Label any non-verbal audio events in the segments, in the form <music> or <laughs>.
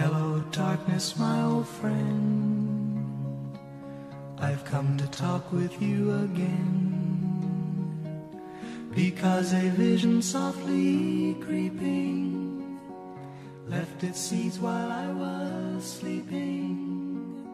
Hello, darkness, my old friend. I've come to talk with you again. Because a vision softly creeping left its seeds while I was sleeping.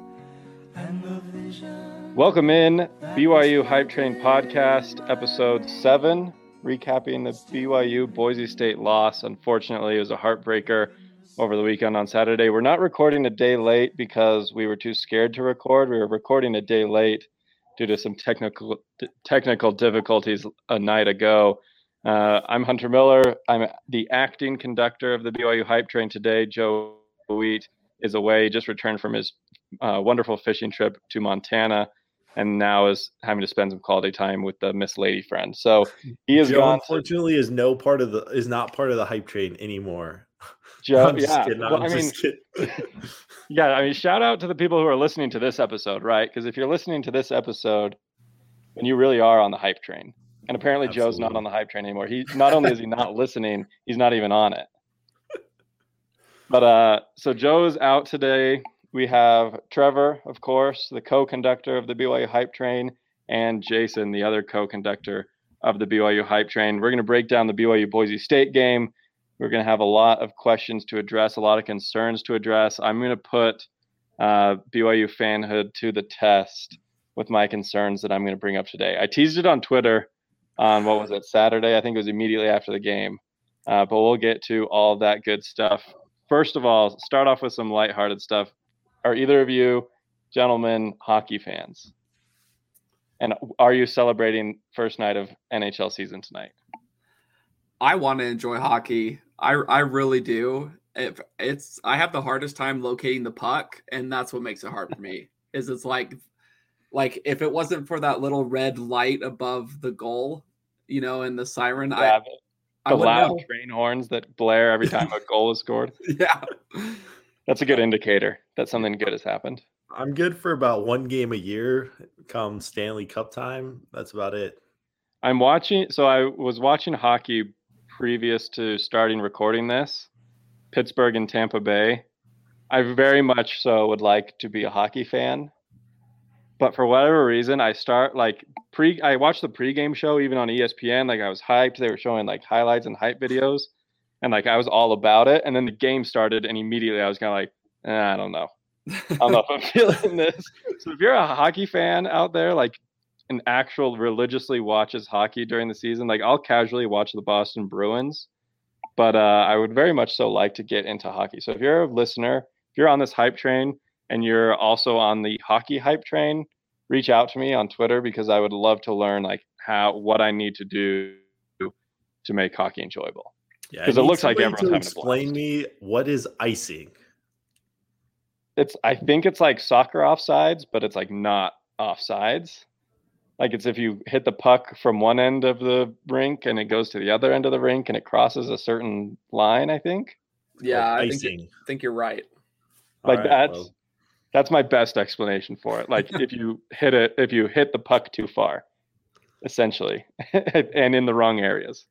And the vision. Welcome in, BYU Hype Train Podcast, episode seven, recapping the BYU Boise State loss. Unfortunately, it was a heartbreaker over the weekend on Saturday. We're not recording a day late because we were too scared to record. We were recording a day late due to some technical technical difficulties a night ago. Uh, I'm Hunter Miller. I'm the acting conductor of the BYU Hype Train today. Joe Wheat is away, just returned from his uh, wonderful fishing trip to Montana, and now is having to spend some quality time with the Miss Lady friend. So he is Joe, gone. unfortunately, is no part of the is not part of the hype train anymore. Joe, I'm yeah. kidding, Well, I mean, <laughs> yeah. I mean, shout out to the people who are listening to this episode, right? Because if you're listening to this episode, then you really are on the hype train. And apparently, Joe's not on the hype train anymore. He not only is he not <laughs> listening, he's not even on it. But uh, so Joe's out today. We have Trevor, of course, the co-conductor of the BYU hype train, and Jason, the other co-conductor of the BYU hype train. We're going to break down the BYU Boise State game. We're going to have a lot of questions to address, a lot of concerns to address. I'm going to put uh, BYU fanhood to the test with my concerns that I'm going to bring up today. I teased it on Twitter on what was it Saturday? I think it was immediately after the game. Uh, but we'll get to all that good stuff. First of all, start off with some lighthearted stuff. Are either of you gentlemen hockey fans? And are you celebrating first night of NHL season tonight? I want to enjoy hockey. I I really do. If it's I have the hardest time locating the puck, and that's what makes it hard for me. Is it's like like if it wasn't for that little red light above the goal, you know, and the siren, I Have the would loud know. train horns that blare every time a goal is scored. <laughs> Yeah. That's a good indicator that something good has happened. I'm good for about one game a year. Come Stanley Cup time, that's about it. I'm watching. So I was watching hockey previous to starting recording this. Pittsburgh and Tampa Bay. I very much so would like to be a hockey fan, but for whatever reason, I start like pre. I watched the pregame show even on ESPN. Like I was hyped. They were showing like highlights and hype videos, and like I was all about it. And then the game started, and immediately I was kind of like, eh, I don't know. I don't know if I'm <laughs> feeling this. So if you're a hockey fan out there, like an actual religiously watches hockey during the season, like I'll casually watch the Boston Bruins, but uh, I would very much so like to get into hockey. So if you're a listener, if you're on this hype train and you're also on the hockey hype train, reach out to me on Twitter because I would love to learn like how what I need to do to make hockey enjoyable. Yeah, because it looks like everyone's to having explain me what is icing. It's I think it's like soccer offsides, but it's like not offsides. Like it's if you hit the puck from one end of the rink and it goes to the other end of the rink and it crosses a certain line, I think. Yeah, Like I think, icing. think you're right. Like All right, that's well, that's my best explanation for it. Like if you <laughs> hit it if you hit the puck too far, essentially, <laughs> and in the wrong areas.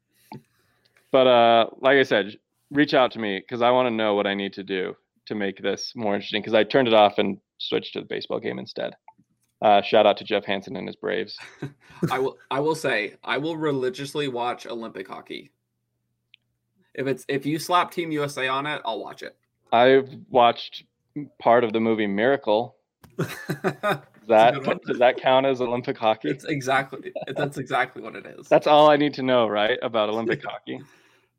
But uh like I said, reach out to me because I want to know what I need to do to make this more interesting because I turned it off and switched to the baseball game instead. Uh, shout out to Jeff Hansen and his Braves. <laughs> I will I will say I will religiously watch Olympic hockey. If it's if you slap Team USA on it, I'll watch it. I've watched part of the movie Miracle. Does <laughs> that does that count as Olympic hockey? it's exactly that's exactly what it is. That's all I need to know, right, about Olympic <laughs> hockey,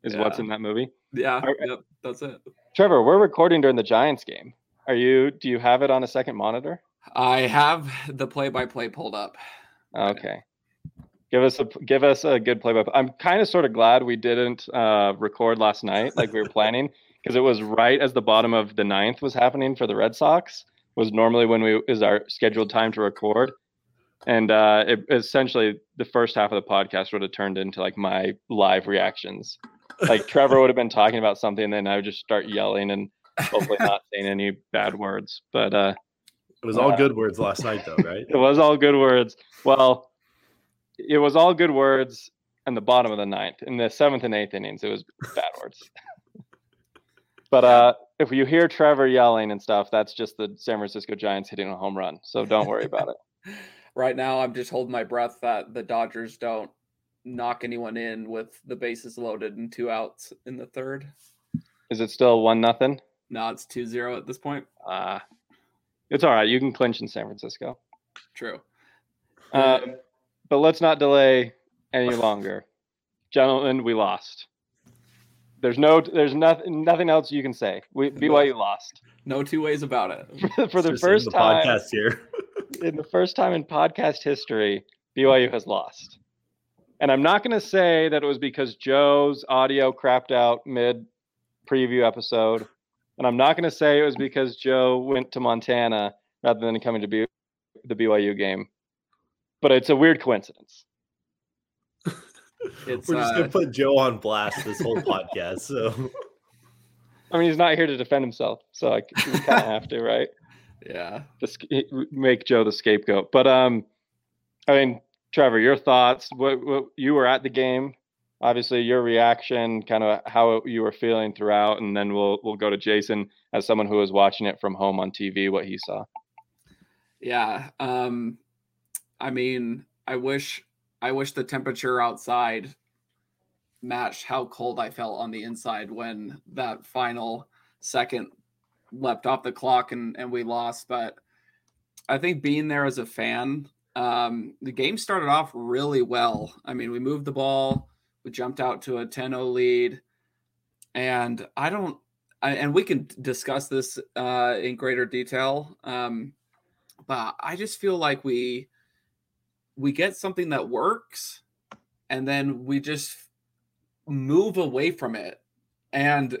is what's in that movie. yeah, right. yep, that's it. Trevor, we're recording during the Giants game. Are you? Do you have it on a second monitor? I have the play-by-play pulled up. Okay. Give us a give us a good play by. I'm kind of sort of glad we didn't uh, record last night like we were planning <laughs> because it was right as the bottom of the ninth was happening for the Red Sox. Was normally when we is our scheduled time to record, and uh, it essentially the first half of the podcast would have turned into like my live reactions. Like Trevor would have been talking about something, and then I would just start yelling and hopefully not <laughs> saying any bad words. But uh, It was all Uh, good words last night, though, right? <laughs> it was all good words. Well, it was all good words in the bottom of the ninth. In the seventh and eighth innings, it was bad words. <laughs> but uh, if you hear Trevor yelling and stuff, that's just the San Francisco Giants hitting a home run. So don't worry about it. <laughs> right now, I'm just holding my breath that the Dodgers don't knock anyone in with the bases loaded and two outs in the third. Is it still one nothing? No, it's 2-0 at this point. Uh it's all right. You can clinch in San Francisco. True. Um, but let's not delay any longer, gentlemen. We lost. There's no, there's nothing, nothing else you can say. We BYU lost No two ways about it. <laughs> for the Just in first the time podcast here. <laughs> in the first time in podcast history. BYU has lost, and I'm not going to say that it was because Joe's audio crapped out mid preview episode, and I'm not going to say it was because Joe went to Montana rather than coming to B- the BYU game. But it's a weird coincidence. It's We're just uh, gonna put Joe on blast this whole podcast. So <laughs> I mean, he's not here to defend himself, so I c- we kind of have to, right? <laughs> yeah. Just make Joe the scapegoat. But um, I mean, Trevor, your thoughts? What, what you were at the game? Obviously, your reaction, kind of how you were feeling throughout, and then we'll we'll go to Jason as someone who was watching it from home on TV, what he saw. Yeah. Um I mean, I wish I wish the temperature outside matched how cold I felt on the inside when that final second leapt off the clock and, and we lost. But I think being there as a fan, um, the game started off really well. I mean, we moved the ball, jumped out to a 10 0 lead. And I don't, I, and we can discuss this uh, in greater detail. Um, but I just feel like we we get something that works and then we just move away from it. And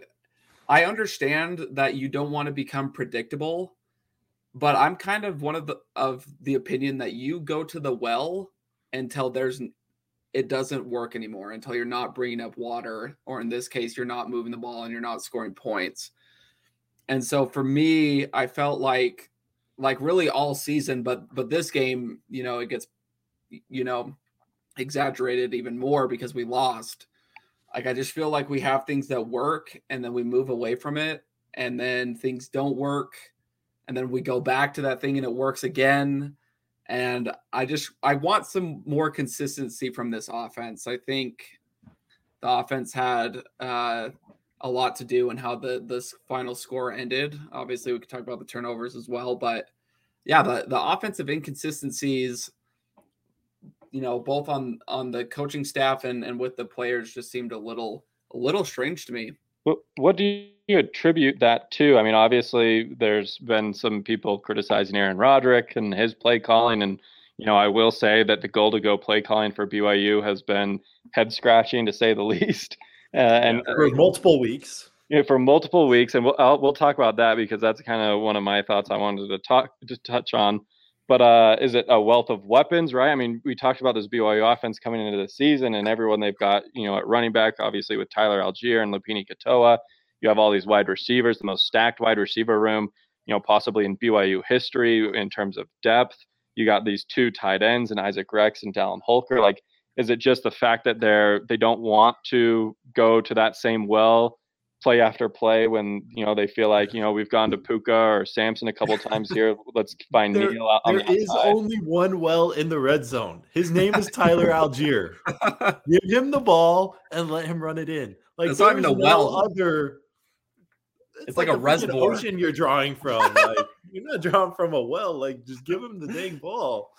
I understand that you don't want to become predictable, but I'm kind of one of the of the opinion that you go to the well until there's it doesn't work anymore until you're not bringing up water or in this case you're not moving the ball and you're not scoring points. And so for me, I felt like like really all season but but this game, you know, it gets you know exaggerated even more because we lost. Like I just feel like we have things that work and then we move away from it and then things don't work and then we go back to that thing and it works again and I just I want some more consistency from this offense. I think the offense had uh a lot to do in how the this final score ended. Obviously, we could talk about the turnovers as well, but yeah, the the offensive inconsistencies you know, both on on the coaching staff and and with the players just seemed a little a little strange to me. What what do you attribute that to? I mean, obviously, there's been some people criticizing Aaron Roderick and his play calling, and you know, I will say that the goal to go play calling for BYU has been head scratching to say the <laughs> least, uh, and for multiple weeks. you know, for multiple weeks, and we'll I'll, we'll talk about that because that's kind of one of my thoughts I wanted to talk to touch on. But uh, is it a wealth of weapons, right? I mean, we talked about this BYU offense coming into the season, and everyone they've got, you know, at running back, obviously with Tyler Allgeier and Lopini Katoa. You have all these wide receivers, the most stacked wide receiver room, you know, possibly in BYU history in terms of depth. You got these two tight ends and Isaac Rex and Dallin Holker. Like, is it just the fact that they're they don't want to go to that same well play after play when you know they feel like you know we've gone to Puka or Samson a couple times here. <laughs> Let's find There- Neil on There the is outside. only one well in the red zone. His name is Tyler <laughs> Allgeier. <laughs> Give him the ball and let him run it in. Like It's not even a no well. Other. It's like a freaking reservoir. Ocean you're drawing from. Like you're not drawing from a well. Like just give him the dang ball.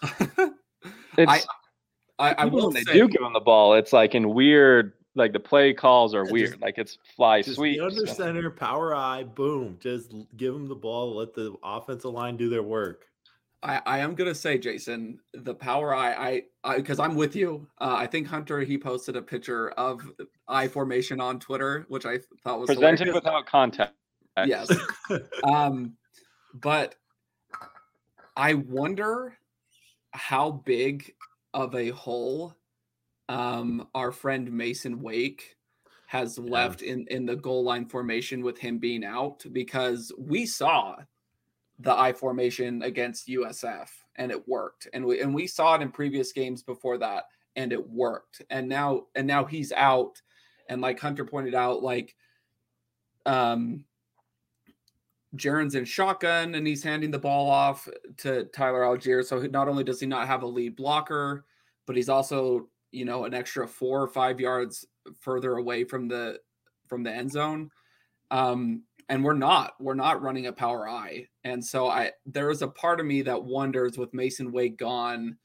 It's, I, I even will when they say, do give him the ball, it's like in weird, like the play calls are Yeah, weird. just- like it's fly Just sweeps. the under and- center, power I, boom. Just give him the ball. Let the offensive line do their work. I, I am gonna say, Jason, the power eye, I, I, because I'm with you. Uh, I think Hunter he posted a picture of I formation on Twitter, which I thought was presented hilarious. without context. Yes. <laughs> um, but I wonder how big of a hole um our friend Masen Wake has left in in the goal line formation with him being out because we saw the I formation against USF and it worked. And we and we saw it in previous games before that and it worked. And now and now he's out. And like Hunter pointed out like um Jaren's in shotgun and he's handing the ball off to Tyler Allgeier. So not only does he not have a lead blocker, but he's also, you know, an extra four or five yards further away from the from the end zone. Um, and we're not we're not running a power I And so I there is a part of me that wonders with Masen Wake gone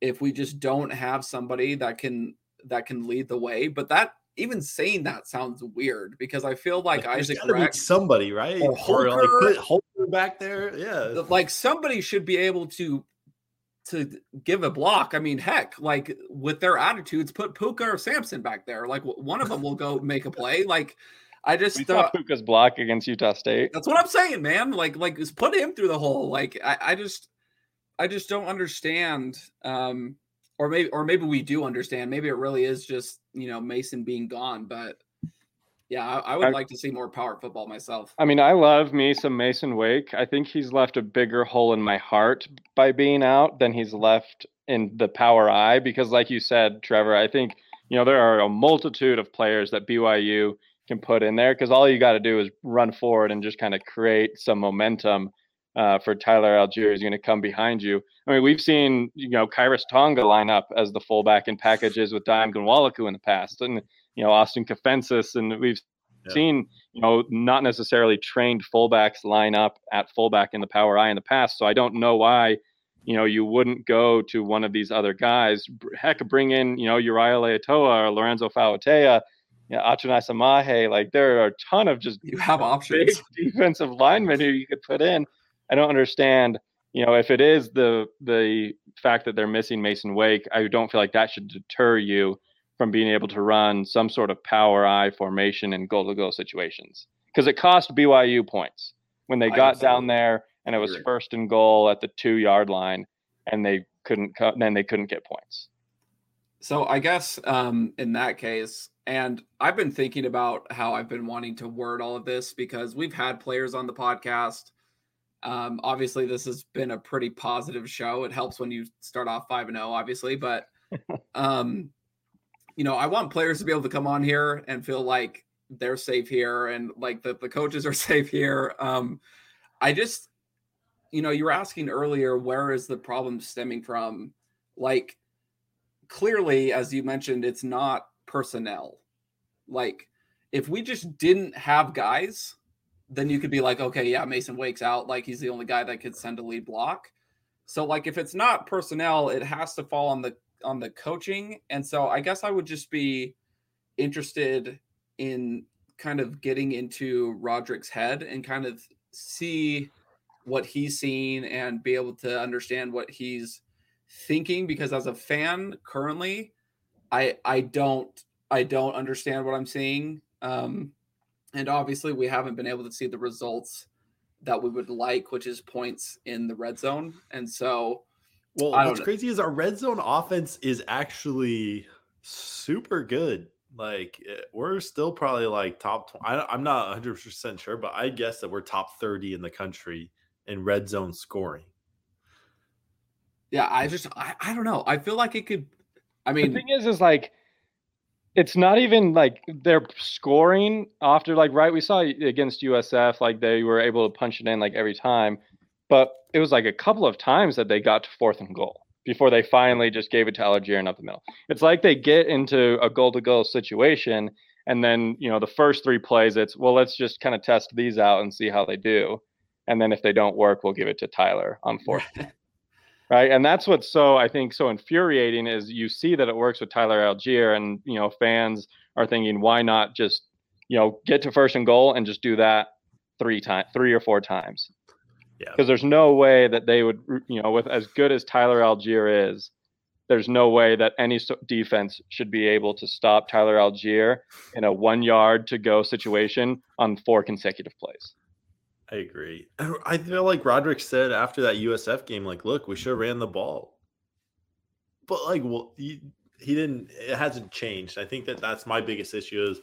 if we just don't have somebody that can that can lead the way. But that even saying that sounds weird because I feel like There's Isaac Rex somebody, right? or like Holker. put Holker back there. Yeah. like somebody should be able to to give a block. I mean, heck, like with their attitudes, put Puka or Samson back there. Like one of them will go make a <laughs> play. Like I We just saw uh, Puka's block against Utah State. that's what I'm saying, man. Like like just put him through the hole. Like I, I just I just don't understand. Um or maybe or maybe we do understand. Maybe it really is just, you know, Masen being gone, but yeah, I, I would I- like to see more power football myself. I mean, I love me some Masen Wake. I think he's left a bigger hole in my heart by being out than he's left in the power I because like you said, Trevor, I think, you know, there are a multitude of players that BYU can put in there because all you got to do is run forward and just kind of create some momentum uh, for Tyler Allgeier is going to come behind you. I mean, we've seen, you know, Khyiris Tonga line up as the fullback in packages with Dime Gunwalaku in the past and, you know, Austin Kafentzis. And we've Yeah. seen, you know, not necessarily trained fullbacks line up at fullback in the power I in the past. So I don't know why, you know, you wouldn't go to one of these other guys. Heck, bring in, you know, Uriah Leiataua or Lorenzo Fauatea, you know, Achunai Samahe. Like there are a ton of just You have options. <laughs> defensive linemen who you could put in. I don't understand, you know, if it is the the fact that they're missing Masen Wake, I don't feel like that should deter you from being able to run some sort of power I formation in goal to goal situations. Because it cost BYU points when they got down there and it was first and goal at the two yard line and they couldn't cut then they couldn't get points. So I guess um, in that case, and I've been thinking about how I've been wanting to word all of this because we've had players on the podcast. Um, obviously, this has been a pretty positive show. It helps when you start off five and zero, obviously, but <laughs> um, you know, I want players to be able to come on here and feel like they're safe here and like that the coaches are <laughs> safe here. Um, I just, you know, you were asking earlier, where is the problem stemming from? Like, clearly, as you mentioned, it's not personnel. Like, if we just didn't have guys, then you could be like, okay, yeah, Masen Wake's out. Like, he's the only guy that could send a lead block. So, like, if it's not personnel, it has to fall on the on the coaching. And so, I guess I would just be interested in kind of getting into Roderick's head and kind of see what he's seeing and be able to understand what he's thinking because as a fan currently i i don't i don't understand what i'm seeing um and obviously we haven't been able to see the results that we would like which is points in the red zone and so Well, what's know. crazy is our red zone offense is actually super good. Like eh, we're still probably like top. Tw- I, I'm not 100 percent sure, but I guess that we're top 30 in the country in red zone scoring. yeah i just i, I don't know i feel like it could i mean, the thing is is like it's not even like they're scoring after like right we saw against usf like they were able to punch it in like every time but it was like a couple of times that they got to fourth and goal before they finally just gave it to Allgeier and up the middle. It's like they get into a goal to goal situation and then, you know, the first three plays it's well, let's just kind of test these out and see how they do. And then if they don't work, we'll give it to Tyler on <laughs> fourth. right. And that's what's so I think so infuriating is you see that it works with Tyler Allgeier and you know, fans are thinking, why not just, you know, get to first and goal and just do that three times three or four times Yeah. because there's no way that they would, you know, with as good as Tyler Allgeier is, there's no way that any defense should be able to stop Tyler Allgeier in a one yard to go situation on four consecutive plays. I agree. I <clears throat> I feel like Roderick said after that USF game, like, look, we should have ran the ball. But like, well, he, he didn't. It hasn't changed. I think that that's my biggest issue is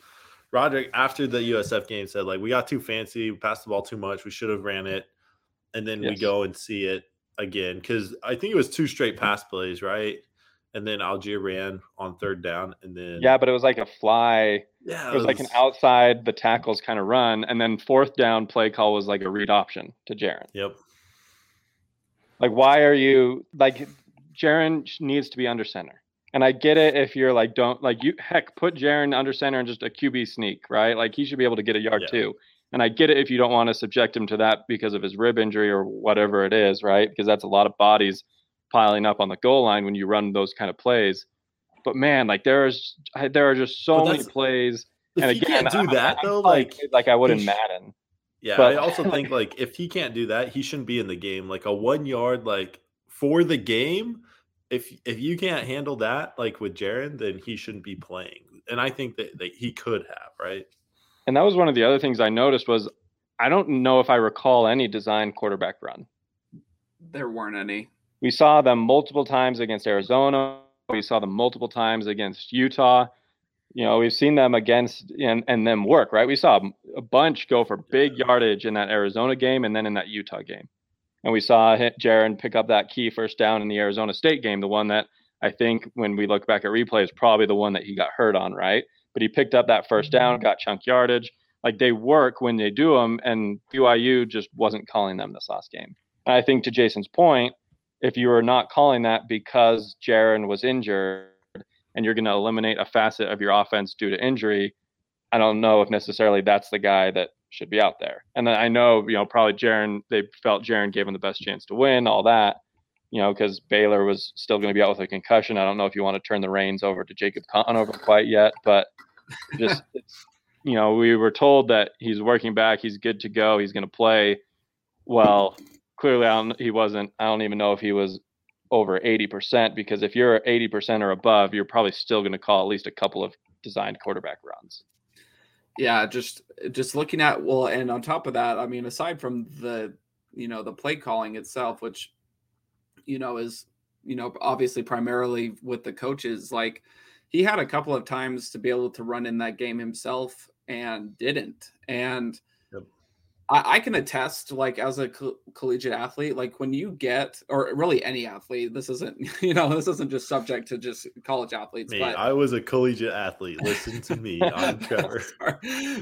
Roderick after the USF game said like we got too fancy, we passed the ball too much, we should have ran it, and then we go and see it again because I think it was two straight mm-hmm. pass plays, right? and then Allgeier ran on mm-hmm. third down, and then Yeah, but it was like a fly. yeah, It was like an outside the tackles kind of run, and then fourth down play call was like a read option to Jaren. Yep. Like, why are you like Jaren needs to be under center? And I get it if you're like, don't like you heck put Jaren under center and just a QB sneak, right? Like he should be able to get a yard Yeah. too. And I get it if you don't want to subject him to that because of his rib injury or whatever it is, right? Because that's a lot of bodies piling up on the goal line when you run those kind of plays. But man, like there is there are just so many plays. If and he again, can't do I- that I- though, I like like I would in sh- Madden. Yeah, But- I also think like if he can't do that, he shouldn't be in the game. Like a one yard, like for the game. If if you can't handle that, like with Jaren, then he shouldn't be playing. And I think that, that he could have, right? And that was one of the other things I noticed was I don't know if I recall any design quarterback run. There weren't any. We saw them multiple times against Arizona. We saw them multiple times against Utah. You know, we've seen them against and, and them work, right? We saw a bunch go for big yardage in that Arizona game and then in that Utah game. And we saw Jaren pick up that key first down in the Arizona State game, the one that I think when we look back at replay is probably the one that he got hurt on, right? But he picked up that first down, mm-hmm. got chunk yardage. Like they work when they do them, and BYU just wasn't calling them this last game. And I think to Jason's point, if you are not calling that because Jaren was injured and you're going to eliminate a facet of your offense due to injury, I don't know if necessarily that's the guy that should be out there. And then I know, you know, probably Jaren, they felt Jaren gave him the best chance to win, all that, you know, because Baylor was still going to be out with a concussion. I don't know if you want to turn the reins over to Jacob Conover quite yet, but just, you know, we were told that he's working back, he's good to go, he's going to play. Well, clearly he wasn't. I don't even know if he was over 80% because if you're 80% or above, you're probably still going to call at least a couple of designed quarterback runs. Yeah, just just looking at well, and on top of that, I mean, aside from the you know the play calling itself, which you know is you know obviously primarily with the coaches, like he had a couple of times to be able to run in that game himself and didn't, and Yep. I, I can attest, like as a co- collegiate athlete, like when you get or really any athlete, this isn't <laughs> you know this isn't just subject to just college athletes, Me, but I was a collegiate athlete. Listen to me. I'm <laughs> Trevor.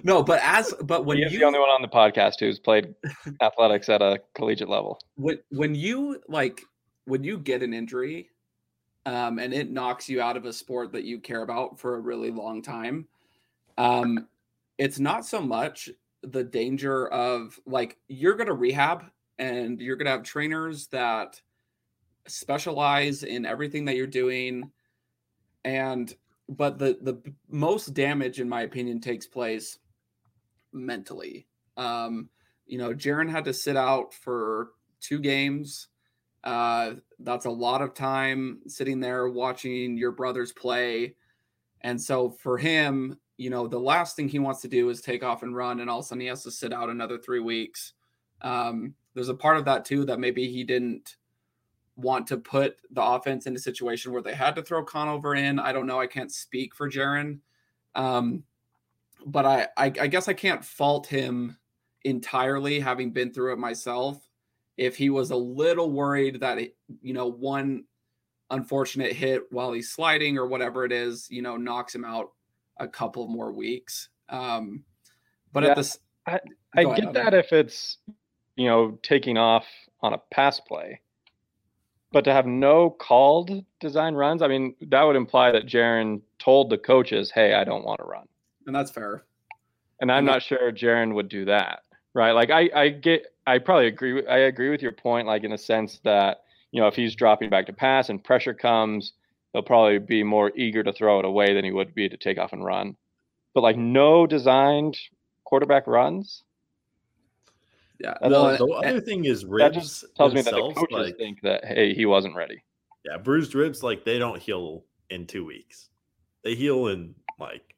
no, but as but when He's you the only one on the podcast who's played <laughs> athletics at a collegiate level. when when you like when you get an injury um and it knocks you out of a sport that you care about for a really long time. Um it's not so much the danger of like you're going to rehab and you're going to have trainers that specialize in everything that you're doing and but the the most damage in my opinion takes place mentally. Um you know Jaren had to sit out for two games uh that's a lot of time sitting there watching your brothers play and so for him you know the last thing he wants to do is take off and run and all of a sudden he has to sit out another three weeks um there's a part of that too that maybe he didn't want to put the offense in a situation where they had to throw Conover in. I don't know. I can't speak for Jaren. Um, but I, I, I guess I can't fault him entirely, having been through it myself. If he was a little worried that, it, you know, one unfortunate hit while he's sliding or whatever it is, you know, knocks him out a couple more weeks. Um, but Yeah, at this, I Go ahead, get that if it's, you know, taking off on a pass play. But to have no called design runs, I mean, that would imply that Jaren told the coaches, hey, I don't want to run. and that's fair. And I'm not sure Jaren would do that. Right. Like I, I get I probably agree with I agree with your point, like in the sense that, you know, if he's dropping back to pass and pressure comes, he'll probably be more eager to throw it away than he would be to take off and run. But like no designed quarterback runs, Yeah. Well, the other thing is that ribs just tells me that the coaches like, think that hey, he wasn't ready. yeah, bruised ribs like they don't heal in two weeks. They heal in like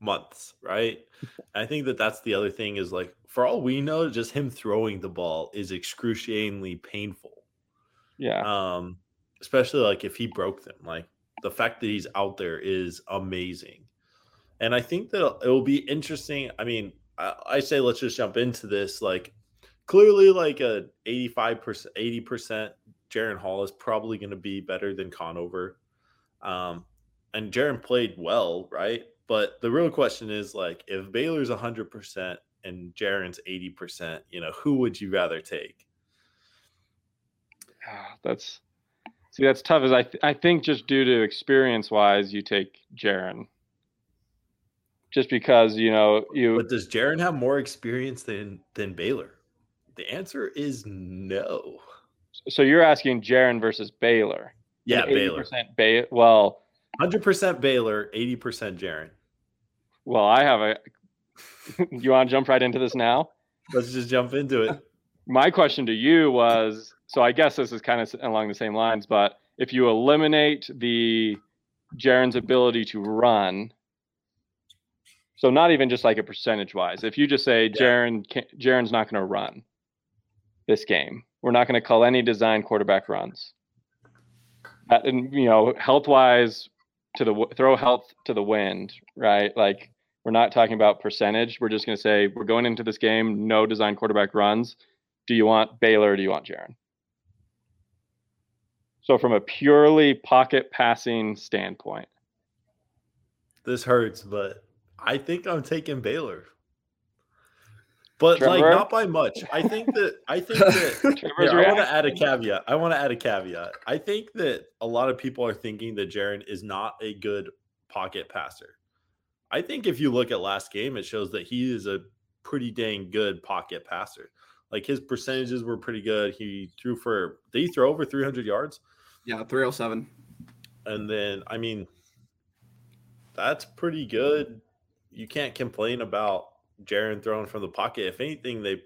months, right? <laughs> I think that that's the other thing is like for all we know, just him throwing the ball is excruciatingly painful. Yeah. Um, especially like if he broke them, like the fact that he's out there is amazing. And I think that it will be interesting. I mean, I, I say let's just jump into this. Like, clearly, like a 85%, 80%, Jaren Hall is probably going to be better than Conover. Um, and Jaren played well, right? But the real question is like, if Baylor's 100% and Jaren's 80%, you know, who would you rather take? Ah, that's see, that's tough. Is I th- I think just due to experience wise, you take Jaren. Just because you know you. But does Jaren have more experience than than Baylor? The answer is no. So you're asking Jaren versus Baylor? Yeah, Baylor. Bay- well, hundred percent Baylor, eighty percent Jaren. Well, I have a. <laughs> you want to jump right into this now? Let's just jump into it. My question to you was so I guess this is kind of along the same lines, but if you eliminate the Jaren's ability to run, so not even just like a percentage wise, if you just say yeah. Jaren Jaren's not going to run this game, we're not going to call any design quarterback runs. and you know, health wise, to the throw health to the wind, right? Like we're not talking about percentage. We're just going to say we're going into this game, no design quarterback runs. Do you want Baylor or do you want Jaren? So from a purely pocket passing standpoint. This hurts, but I think I'm taking Baylor. But Trevor? like not by much. I think that I think that <laughs> yeah, I want to add a caveat. I want to add a caveat. I think that a lot of people are thinking that Jaren is not a good pocket passer. I think if you look at last game, it shows that he is a pretty dang good pocket passer. Like his percentages were pretty good. He threw for did he throw over 300 yards? Yeah, 307. And then I mean that's pretty good. You can't complain about Jaren throwing from the pocket. If anything, they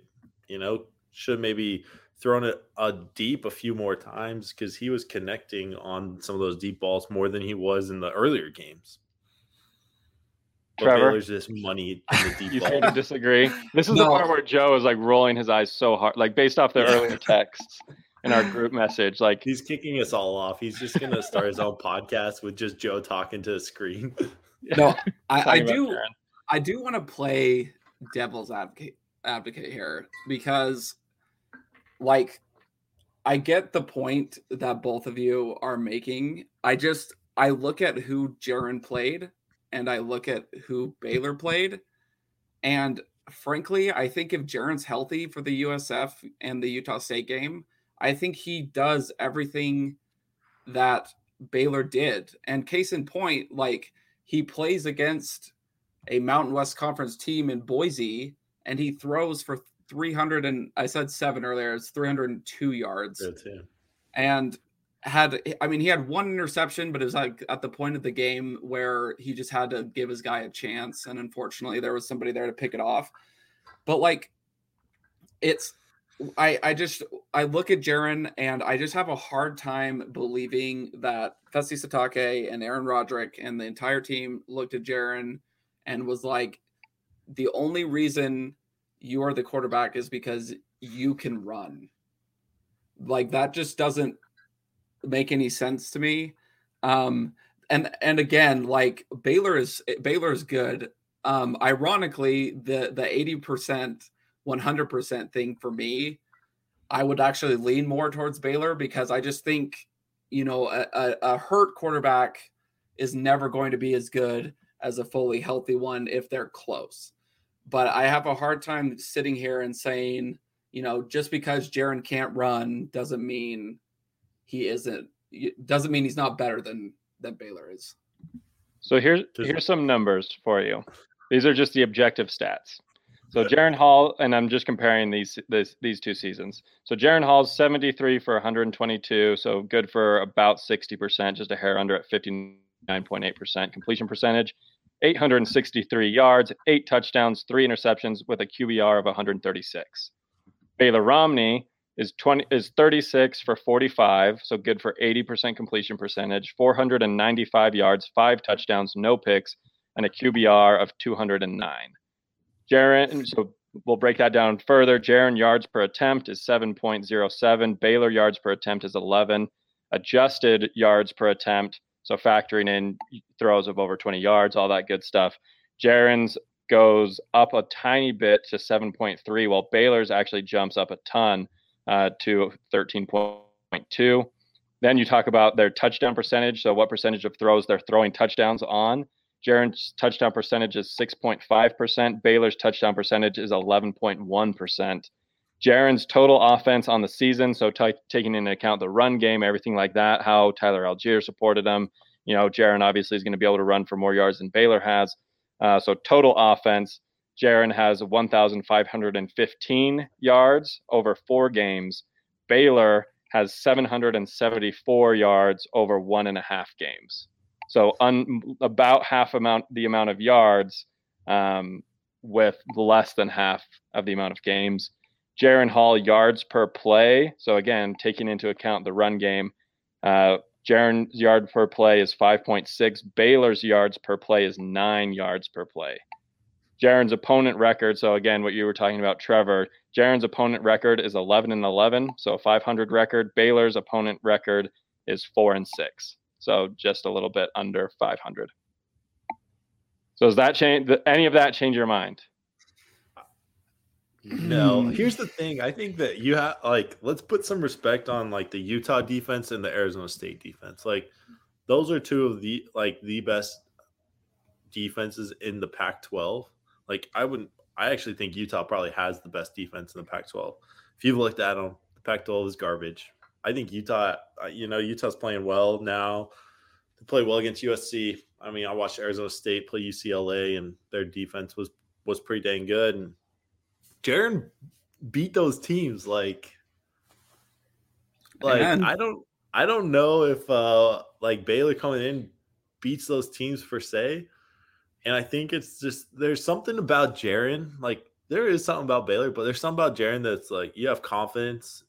you know should maybe thrown it a deep a few more times because he was connecting on some of those deep balls more than he was in the earlier games. Trevor, Baylor's this money in the deep <laughs> you ball. to disagree. This is no. the part where Joe is like rolling his eyes so hard, like based off the yeah. earlier <laughs> texts in our group message. Like he's kicking us all off. He's just gonna start his own podcast with just Joe talking to the screen. <laughs> No, I, I do. I do want to play devil's advocate advocate here because, like, I get the point that both of you are making. I just I look at who Jaren played and I look at who Baylor played, and frankly, I think if Jaren's healthy for the USF and the Utah State game, I think he does everything that Baylor did. And case in point, like he plays against a Mountain West Conference team in Boise and he throws for 300 and I said seven earlier, it's 302 yards. And had I mean he had one interception, but it was like at the point of the game where he just had to give his guy a chance, and unfortunately there was somebody there to pick it off. But like it's I I just I look at Jaren and I just have a hard time believing that Fesi Sitake and Aaron Roderick and the entire team looked at Jaren and was like, the only reason you are the quarterback is because you can run. Like that just doesn't make any sense to me. Um, and and again, like Baylor is Baylor is good. Um, ironically, the the eighty percent, one hundred percent thing for me, I would actually lean more towards Baylor because I just think you know a, a, a hurt quarterback is never going to be as good as a fully healthy one if they're close. But I have a hard time sitting here and saying, you know, just because Jaren can't run doesn't mean he isn't doesn't mean he's not better than than Baylor is. So here's here's some numbers for you. These are just the objective stats. So Jaren Hall, and I'm just comparing these this, these two seasons. So Jaren Hall's 73 for 122, so good for about 60%, just a hair under at 59.8% completion percentage. 863 yards, eight touchdowns, three interceptions with a QBR of 136. Baylor Romney is 20 is 36 for 45, so good for 80% completion percentage, 495 yards, five touchdowns, no picks, and a QBR of 209. Jaren, so we'll break that down further. Jaren yards per attempt is 7.07. Baylor yards per attempt is 11. Adjusted yards per attempt, so factoring in throws of over 20 yards, all that good stuff. Jaren's goes up a tiny bit to 7.3, while Baylor's actually jumps up a ton uh, to 13.2. Then you talk about their touchdown percentage. So what percentage of throws they're throwing touchdowns on. Jaren's touchdown percentage is 6.5%. Baylor's touchdown percentage is 11.1%. Jaren's total offense on the season, so t- taking into account the run game, everything like that, how Tyler Allgeier supported them. You know, Jaren obviously is going to be able to run for more yards than Baylor has. Uh, so total offense, Jaren has 1,515 yards over four games. Baylor has 774 yards over one and a half games. So un, about half amount the amount of yards um, with less than half of the amount of games. Jaren Hall yards per play. So again, taking into account the run game, uh, Jaren's yard per play is 5.6. Baylor's yards per play is nine yards per play. Jaren's opponent record. So again, what you were talking about, Trevor. Jaren's opponent record is 11 and 11, so 500 record. Baylor's opponent record is four and six, so just a little bit under 500. So does that change? Any of that change your mind? No. Hmm. Here's the thing. I think that you have like let's put some respect on like the Utah defense and the Arizona State defense. Like those are two of the like the best defenses in the Pac-12. Like I wouldn't I actually think Utah probably has the best defense in the Pac-12. If you've looked at them, the Pac-12 is garbage. I think Utah, uh, you know, Utah's playing well now. They play well against USC. I mean, I watched Arizona State play UCLA, and their defense was was pretty dang good. And Jaren beat those teams like like Amen. I don't I don't know if uh like Baylor coming in beats those teams per se. And I think it's just there's something about Jaren, like there is something about Baylor, but there's something about Jaren that's like you have confidence,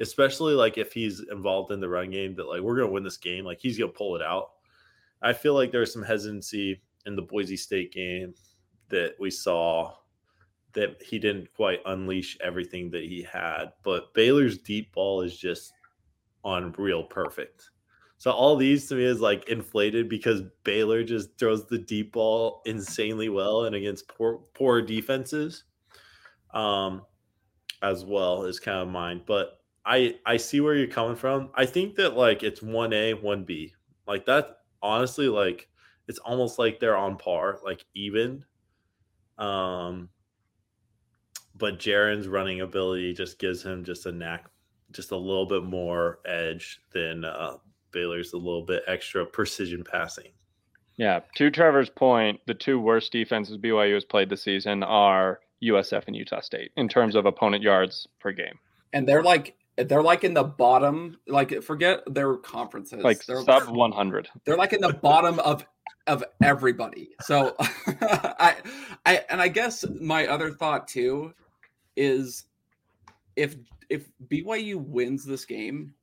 especially like if he's involved in the run game that like we're gonna win this game, like he's gonna pull it out. I feel like there's some hesitancy in the Boise State game that we saw that he didn't quite unleash everything that he had. But Baylor's deep ball is just unreal perfect. So all these to me is like inflated because Baylor just throws the deep ball insanely well and against poor poor defenses. Um as well is kind of mine. But I I see where you're coming from. I think that like it's 1A, 1B. Like that honestly like it's almost like they're on par, like even. Um but Jaren's running ability just gives him just a knack, just a little bit more edge than uh, Baylor's a little bit extra precision passing. Yeah. To Trevor's point, the two worst defenses BYU has played this season are USF and Utah State in terms of opponent yards per game. and they're like they're like in the bottom like forget their conferences Like they're, sub 100. they're like in the bottom of of everybody so <laughs> i i and i guess my other thought too is if if byu wins this game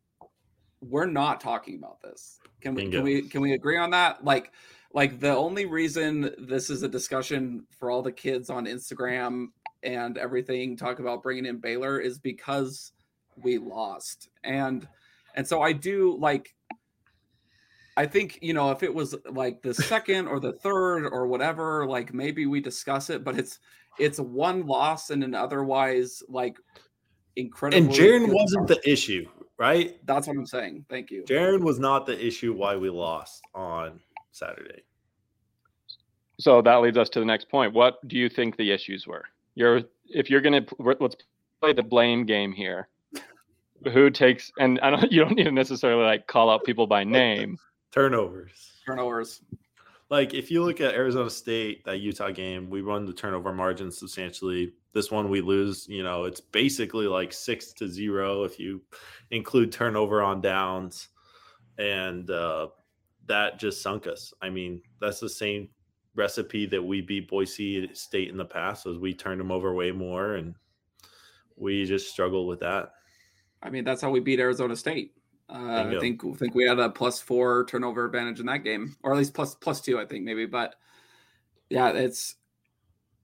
we're not talking about this. Can we Bingo. can we can we agree on that? Like like the only reason this is a discussion for all the kids on instagram and everything talk about bringing in baylor is because we lost. And and so i do like i think you know if it was like the <laughs> second or the third or whatever like maybe we discuss it but it's it's one loss and an otherwise like incredible And Jaren wasn't the issue, right? that's what i'm saying thank you Jaren was not the issue why we lost on Saturday. So that leads us to the next point. What do you think the issues were? You're if you're gonna let's play the blame game here. <laughs> Who takes and I don't you don't need to necessarily like call out people by <laughs> name. Turnovers. turnovers Like if you look at Arizona State, that Utah game, we run the turnover margin substantially. This one we lose, you know, it's basically like six to zero if you include turnover on downs. And uh, that just sunk us. I mean, that's the same recipe that we beat Boise State in the past was we turned them over way more and we just struggled with that. I mean, that's how we beat Arizona State. Uh, I think I think we had a plus four turnover advantage in that game, or at least plus plus two, I think maybe. But yeah, it's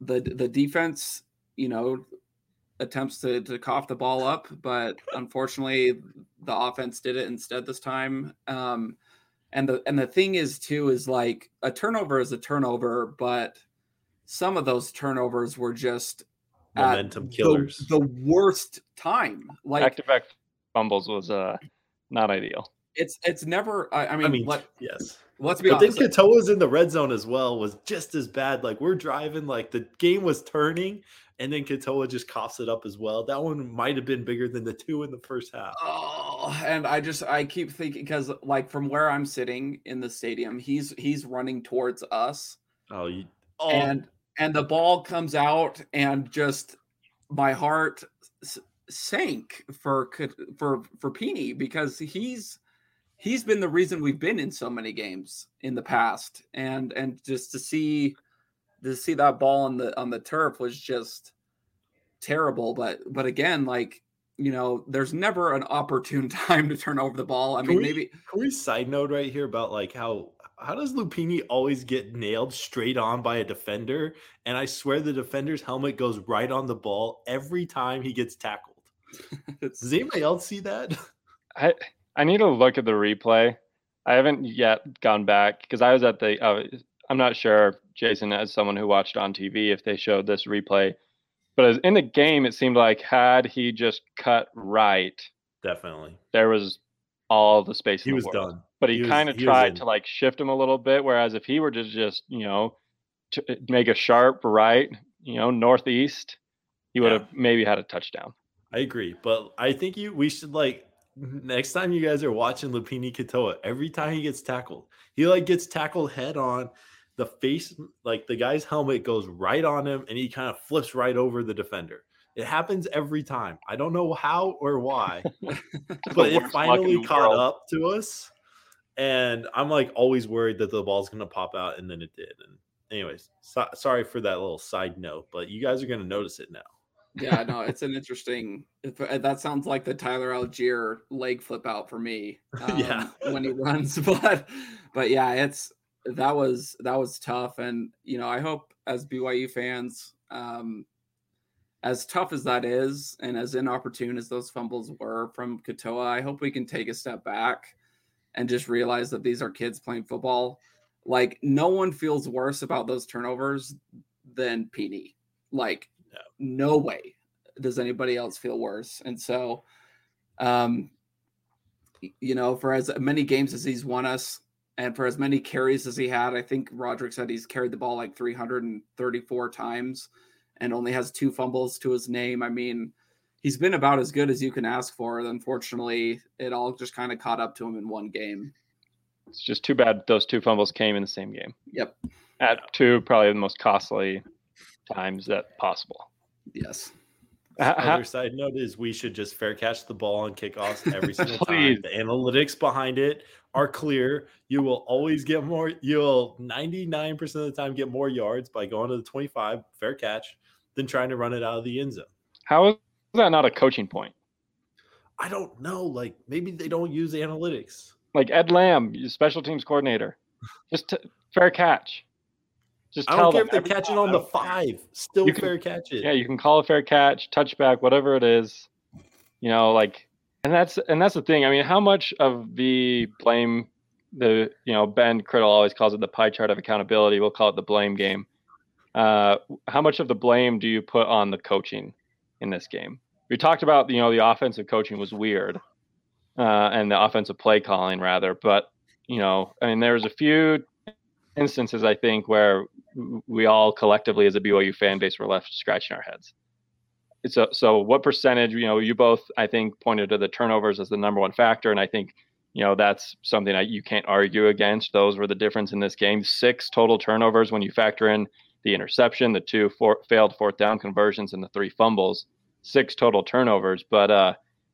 the the defense. You know, attempts to to cough the ball up, but unfortunately, the offense did it instead this time. Um, and the and the thing is too is like a turnover is a turnover, but some of those turnovers were just at Momentum the- killers. The, worst time. Like Back to back fumbles was uh not ideal. it's it's never. I, I mean, I mean, let, yes. let's be But then honest. Katoa's in the red zone as well was just as bad. Like we're driving, like the game was turning, and then Katoa just coughs it up as well. That one might have been bigger than the two in the first half. Oh, and I just I keep thinking because like from where I'm sitting in the stadium, he's he's running towards us, Oh, you, oh, and and the ball comes out, and just my heart s- sank for for for Peeny because he's he's been the reason we've been in so many games in the past, and and just to see to see that ball on the on the turf was just terrible. But but again, like you know, there's never an opportune <laughs> time to turn over the ball. I Can mean, we- maybe Can we side note right here about like how how does Lopini always get nailed straight on by a defender? And I swear the defender's helmet goes right on the ball every time he gets tackled. <laughs> it's Does anybody else see that? <laughs> I I need to look at the replay. I haven't yet gone back because I was at the. Uh, I'm not sure, Jason, as someone who watched on TV, if they showed this replay. But as in the game, it seemed like had he just cut right, Definitely. there was all the space. He in the was world. done. But he, He kind of tried to like shift him a little bit. Whereas if he were to just, you know, to make a sharp right, you know, northeast, he would Yeah. have maybe had a touchdown. I agree, but I think you we should like next time you guys are watching Lopini Katoa, every time he gets tackled, he like gets tackled head on. The face, like the guy's helmet goes right on him, and he kind of flips right over the defender. It happens every time. I don't know how or why, <laughs> but it worst luck in finally caught world. up to us. And I'm like always worried that the ball's gonna pop out, and then it did. And anyways, so, sorry for that little side note, but you guys are gonna notice it now. Yeah, no, it's an interesting. Uh, that sounds like the Tyler Allgeier leg flip out for me. <laughs> Um, Yeah. when he runs, <laughs> but but yeah, it's that was that was tough, and you know, I hope as BYU fans, um, as tough as that is, and as inopportune as those fumbles were from Katoa, I hope we can take a step back and just realize that these are kids playing football. Like no one feels worse about those turnovers than Peeny. Like no way does anybody else feel worse. And so, um, you know, for as many games as he's won us, and for as many carries as he had, I think Roderick said he's carried the ball like 334 times and only has two fumbles to his name. I mean, he's been about as good as you can ask for. Unfortunately, it all just kind of caught up to him in one game. It's just too bad those two fumbles came in the same game. Yep. At two, probably the most costly times that possible. Yes. Ha- ha- Other side note is we should just fair catch the ball on kickoffs <laughs> every single time. The analytics behind it are clear. You will always get more. You'll 99% of the time get more yards by going to the 25 fair catch than trying to run it out of the end zone. How is that not a coaching point? I don't know. Like maybe they don't use analytics. Like Ed Lamb, special teams coordinator, just t- fair catch. Just I don't care them if they're every catching on the five. Still can- fair catch it. Yeah, you can call a fair catch, touchback, whatever it is. You know, like, and that's and that's the thing. I mean, how much of the blame, the you know Ben Criddle always calls it the pie chart of accountability. We'll call it the blame game. Uh, how much of the blame do you put on the coaching in this game? We talked about you know the offensive coaching was weird, uh, and the offensive play calling rather. But you know, I mean, there's a few instances I think where w- we all collectively as a BYU fan base were left scratching our heads. So, so what percentage? You know, you both I think pointed to the turnovers as the number one factor, and I think you know that's something that you can't argue against. Those were the difference in this game. Six total turnovers when you factor in the interception, the two four, failed fourth down conversions, and the three fumbles. Six total turnovers. But uh,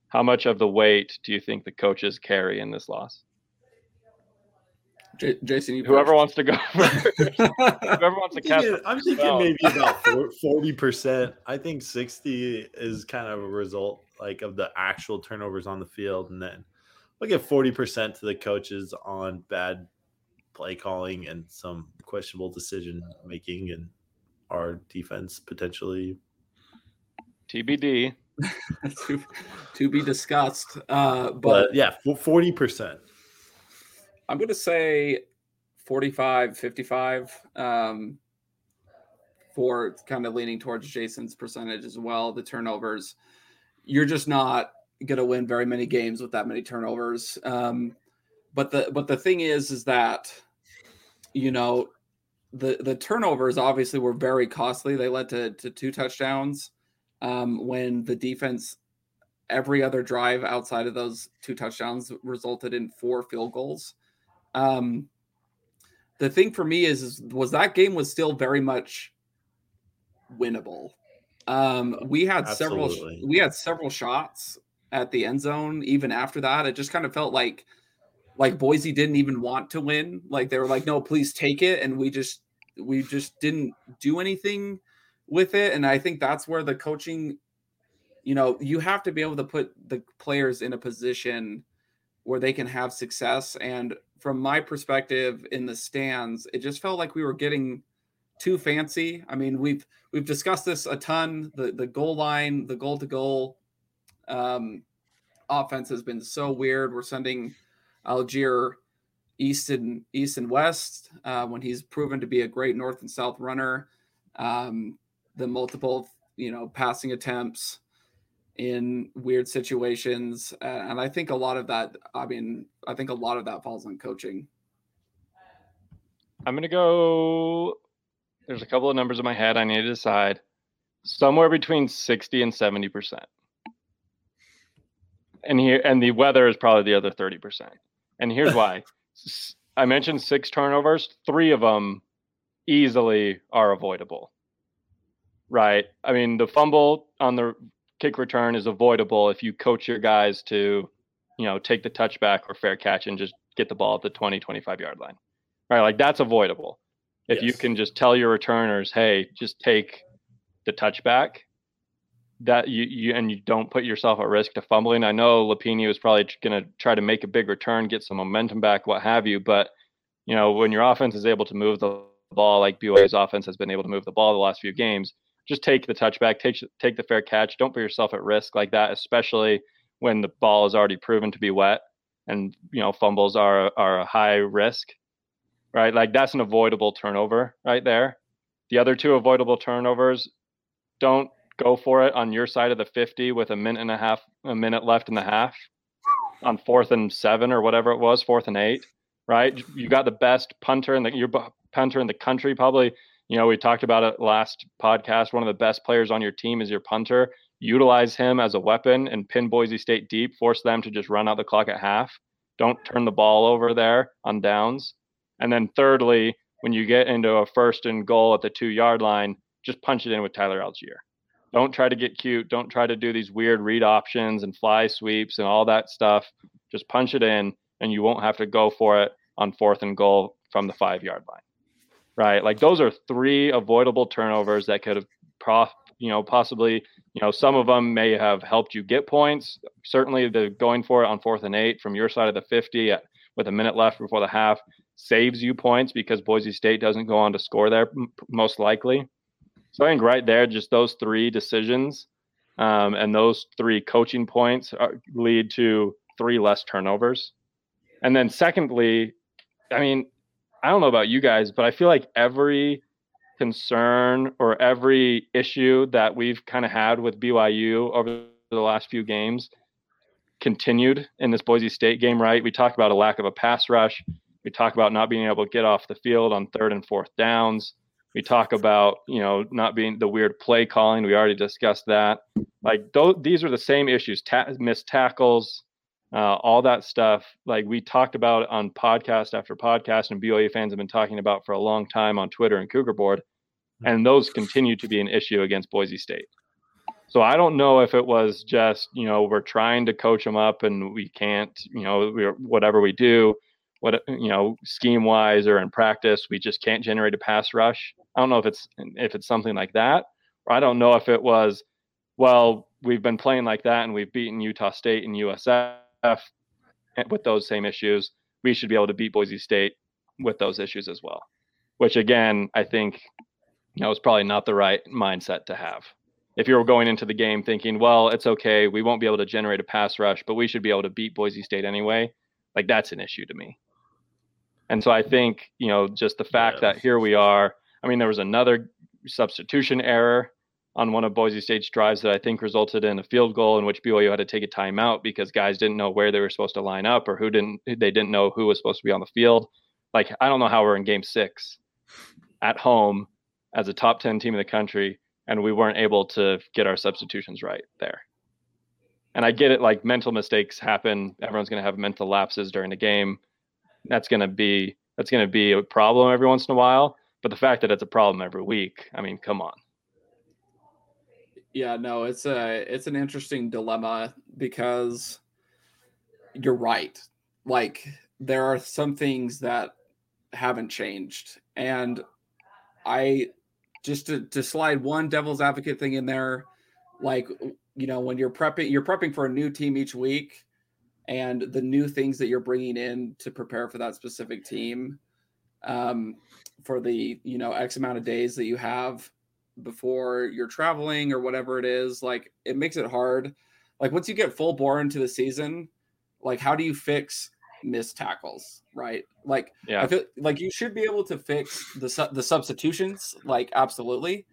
how much of the weight do you think the coaches carry in this loss? J- Jason, you Whoever wants to go <laughs> first. Whoever wants to I'm catch. thinking, I'm thinking well. maybe about <laughs> forty percent. I think sixty is kind of a result like of the actual turnovers on the field, and then I'll give forty percent to the coaches on bad play calling and some questionable decision making, and our defense potentially. TBD. to, <laughs> to be discussed. Uh, but But yeah, forty percent. I'm going to say 45, 55 um, for kind of leaning towards Jason's percentage as well. The turnovers, you're just not going to win very many games with that many turnovers. Um, but the but the thing is is that you know the the turnovers obviously were very costly. They led to to two touchdowns um, when the defense every other drive outside of those two touchdowns resulted in four field goals. Um, the thing for me is, is was that game was still very much winnable. Um, we had Absolutely. several we had several shots at the end zone even after that. It just kind of felt like like Boise didn't even want to win. Like they were like, no, please take it. And we just we just didn't do anything with it. And I think that's where the coaching, you know, you have to be able to put the players in a position where they can have success. And from my perspective in the stands, it just felt like we were getting too fancy. I mean, we've we've discussed this a ton. The the goal line, the goal to goal um offense has been so weird. We're sending Allgeier east and east and west uh, when he's proven to be a great north and south runner. Um, the multiple you know passing attempts in weird situations, uh, and I think a lot of that. I mean, I think a lot of that falls on coaching. I'm gonna go. There's a couple of numbers in my head. I need to decide. Somewhere between 60 and 70 percent and here and the weather is probably the other 30% and here's why. <laughs> I mentioned six turnovers, three of them easily are avoidable. Right? I mean, the fumble on the kick return is avoidable if you coach your guys to, you know, take the touchback or fair catch and just get the ball at the 20, 25 yard line. Right? Like that's avoidable. If yes. you can just tell your returners, hey, just take the touchback that you, you and you don't put yourself at risk to fumbling. I know Lopini was probably going to try to make a big return, get some momentum back, what have you. But you know, when your offense is able to move the ball like BYU's offense has been able to move the ball the last few games, just take the touchback, take take the fair catch. Don't put yourself at risk like that, especially when the ball is already proven to be wet and you know fumbles are are a high risk, right? Like that's an avoidable turnover right there. The other two avoidable turnovers don't go for it on your side of the 50 with a minute and a half, a minute left in the half on fourth and seven or whatever it was, fourth and eight, right? You got the best punter in the your punter in the country, probably. You know, we talked about it last podcast. One of the best players on your team is your punter. Utilize him as a weapon and pin Boise State deep. Force them to just run out the clock at half. Don't turn the ball over there on downs. And then thirdly, when you get into a first and goal at the two yard line, just punch it in with Tyler Allgeier. Don't try to get cute. Don't try to do these weird read options and fly sweeps and all that stuff. Just punch it in, and you won't have to go for it on fourth and goal from the five yard line. Right? Like those are three avoidable turnovers that could have, prof, you know, possibly, you know, some of them may have helped you get points. Certainly, the going for it on fourth and eight from your side of the 50 at, with a minute left before the half saves you points because Boise State doesn't go on to score there most likely. So I think right there, just those three decisions um, and those three coaching points are, lead to three less turnovers. And then secondly, I mean, I don't know about you guys, but I feel like every concern or every issue that we've kind of had with BYU over the last few games continued in this Boise State game, right? We talked about a lack of a pass rush. We talk about not being able to get off the field on third and fourth downs. We talk about, you know, not being the weird play calling. We already discussed that. Like th- these are the same issues: ta- missed tackles, uh, all that stuff. Like we talked about on podcast after podcast, and BYU fans have been talking about for a long time on Twitter and Cougar Board, and those continue to be an issue against Boise State. So I don't know if it was just, you know, we're trying to coach them up and we can't, you know, whatever we do, what you know, scheme wise or in practice, we just can't generate a pass rush. I don't know if it's if it's something like that, or I don't know if it was, well, we've been playing like that and we've beaten Utah State and USF Eh, with those same issues. We should be able to beat Boise State with those issues as well. Which again, I think you know is probably not the right mindset to have. If you're going into the game thinking, well, it's okay, we won't be able to generate a pass rush, but we should be able to beat Boise State anyway, like that's an issue to me. And so I think, you know, just the fact yes. that here we are I mean, there was another substitution error on one of Boise State's drives that I think resulted in a field goal in which BYU had to take a timeout because guys didn't know where they were supposed to line up or who didn't they didn't know who was supposed to be on the field. Like I don't know how we're in game 6 at home as a top 10 team in the country and we weren't able to get our substitutions right there. And I get it like mental mistakes happen. Everyone's going to have mental lapses during the game. That's going to be that's going to be a problem every once in a while, but the fact that it's a problem every week, I mean, come on. Yeah, no, it's a it's an interesting dilemma because you're right. Like there are some things that haven't changed. And I just to, to slide one devil's advocate thing in there, like you know, when you're prepping you're prepping for a new team each week and the new things that you're bringing in to prepare for that specific team um, for the you know x amount of days that you have before you're traveling or whatever it is like it makes it hard like once you get full bore into the season like how do you fix missed tackles right like Yeah. i feel like you should be able to fix the su- the substitutions like absolutely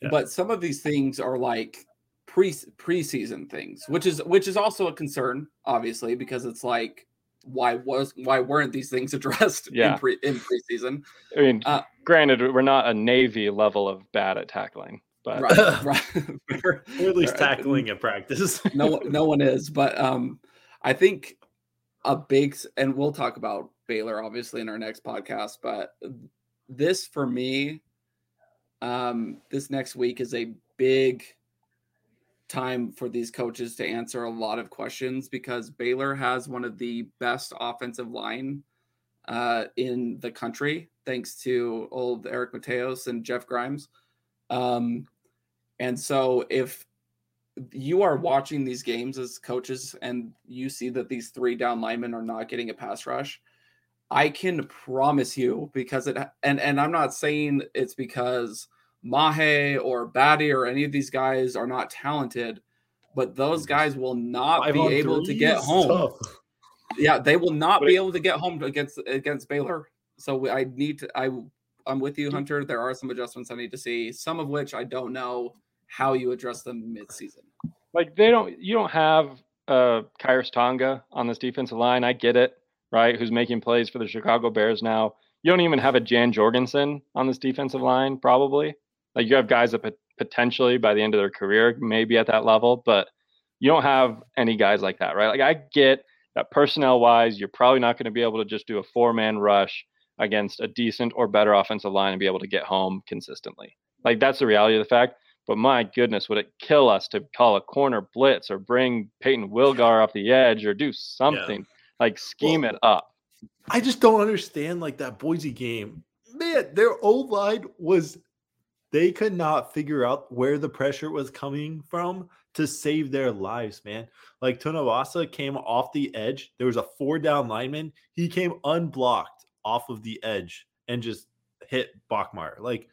Yeah. but some of these things are like pre preseason things which is which is also a concern obviously because it's like why was why weren't these things <laughs> addressed Yeah. in pre in preseason I mean, Uh, granted, we're not a Navy level of bad at tackling, but right <laughs> right <laughs> Fair. Or at least Fair. tackling at practice. no one- no one is but um i think a big and we'll talk about baylor obviously in our next podcast but this for me um this next week is a big time for these coaches to answer a lot of questions because baylor has one of the best offensive line uh in the country thanks to old eric mateos and jeff grimes. Um and so if you are watching these games as coaches and you see that these three down linemen are not getting a pass rush, I can promise you because it and and I'm not saying it's because Mahe or Batty or any of these guys are not talented, but those guys will not Five be able to get home. tough. Yeah, they will not But be it- able to get home against against Baylor. So I need to. I I'm with you, Hunter. There are some adjustments I need to see. Some of which I don't know how you address them mid-season. like they don't you don't have uh Khyiris Tonga on this defensive line. I get it, right? Who's making plays for the Chicago Bears now. You don't even have a Jan Jorgensen on this defensive line, probably. Like you have guys that pot- potentially by the end of their career maybe at that level, but you don't have any guys like that, right? Like I get that personnel wise, you're probably not going to be able to just do a four man rush against a decent or better offensive line and be able to get home consistently. Like that's the reality of the fact. But my goodness, would it kill us to call a corner blitz or bring Payton Wilgar off the edge or do something like scheme Well, it up? I just don't understand like that Boise game. Man, their O line was they could not figure out where the pressure was coming from to save their lives, man. Like Tonawasa came off the edge. There was a four down lineman. He came unblocked off of the edge and just hit Bachmeier. Like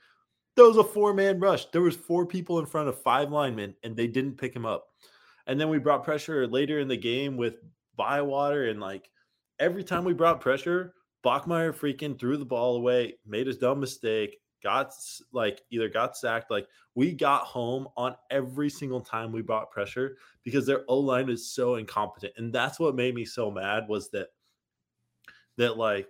there was a four man rush. There was four people in front of five linemen and they didn't pick him up. And then we brought pressure later in the game with Bywater and like every time we brought pressure, Bachmeier freaking threw the ball away, made his dumb mistake, got like either got sacked. Like we got home on every single time we brought pressure because their O line is so incompetent, and that's what made me so mad was that that like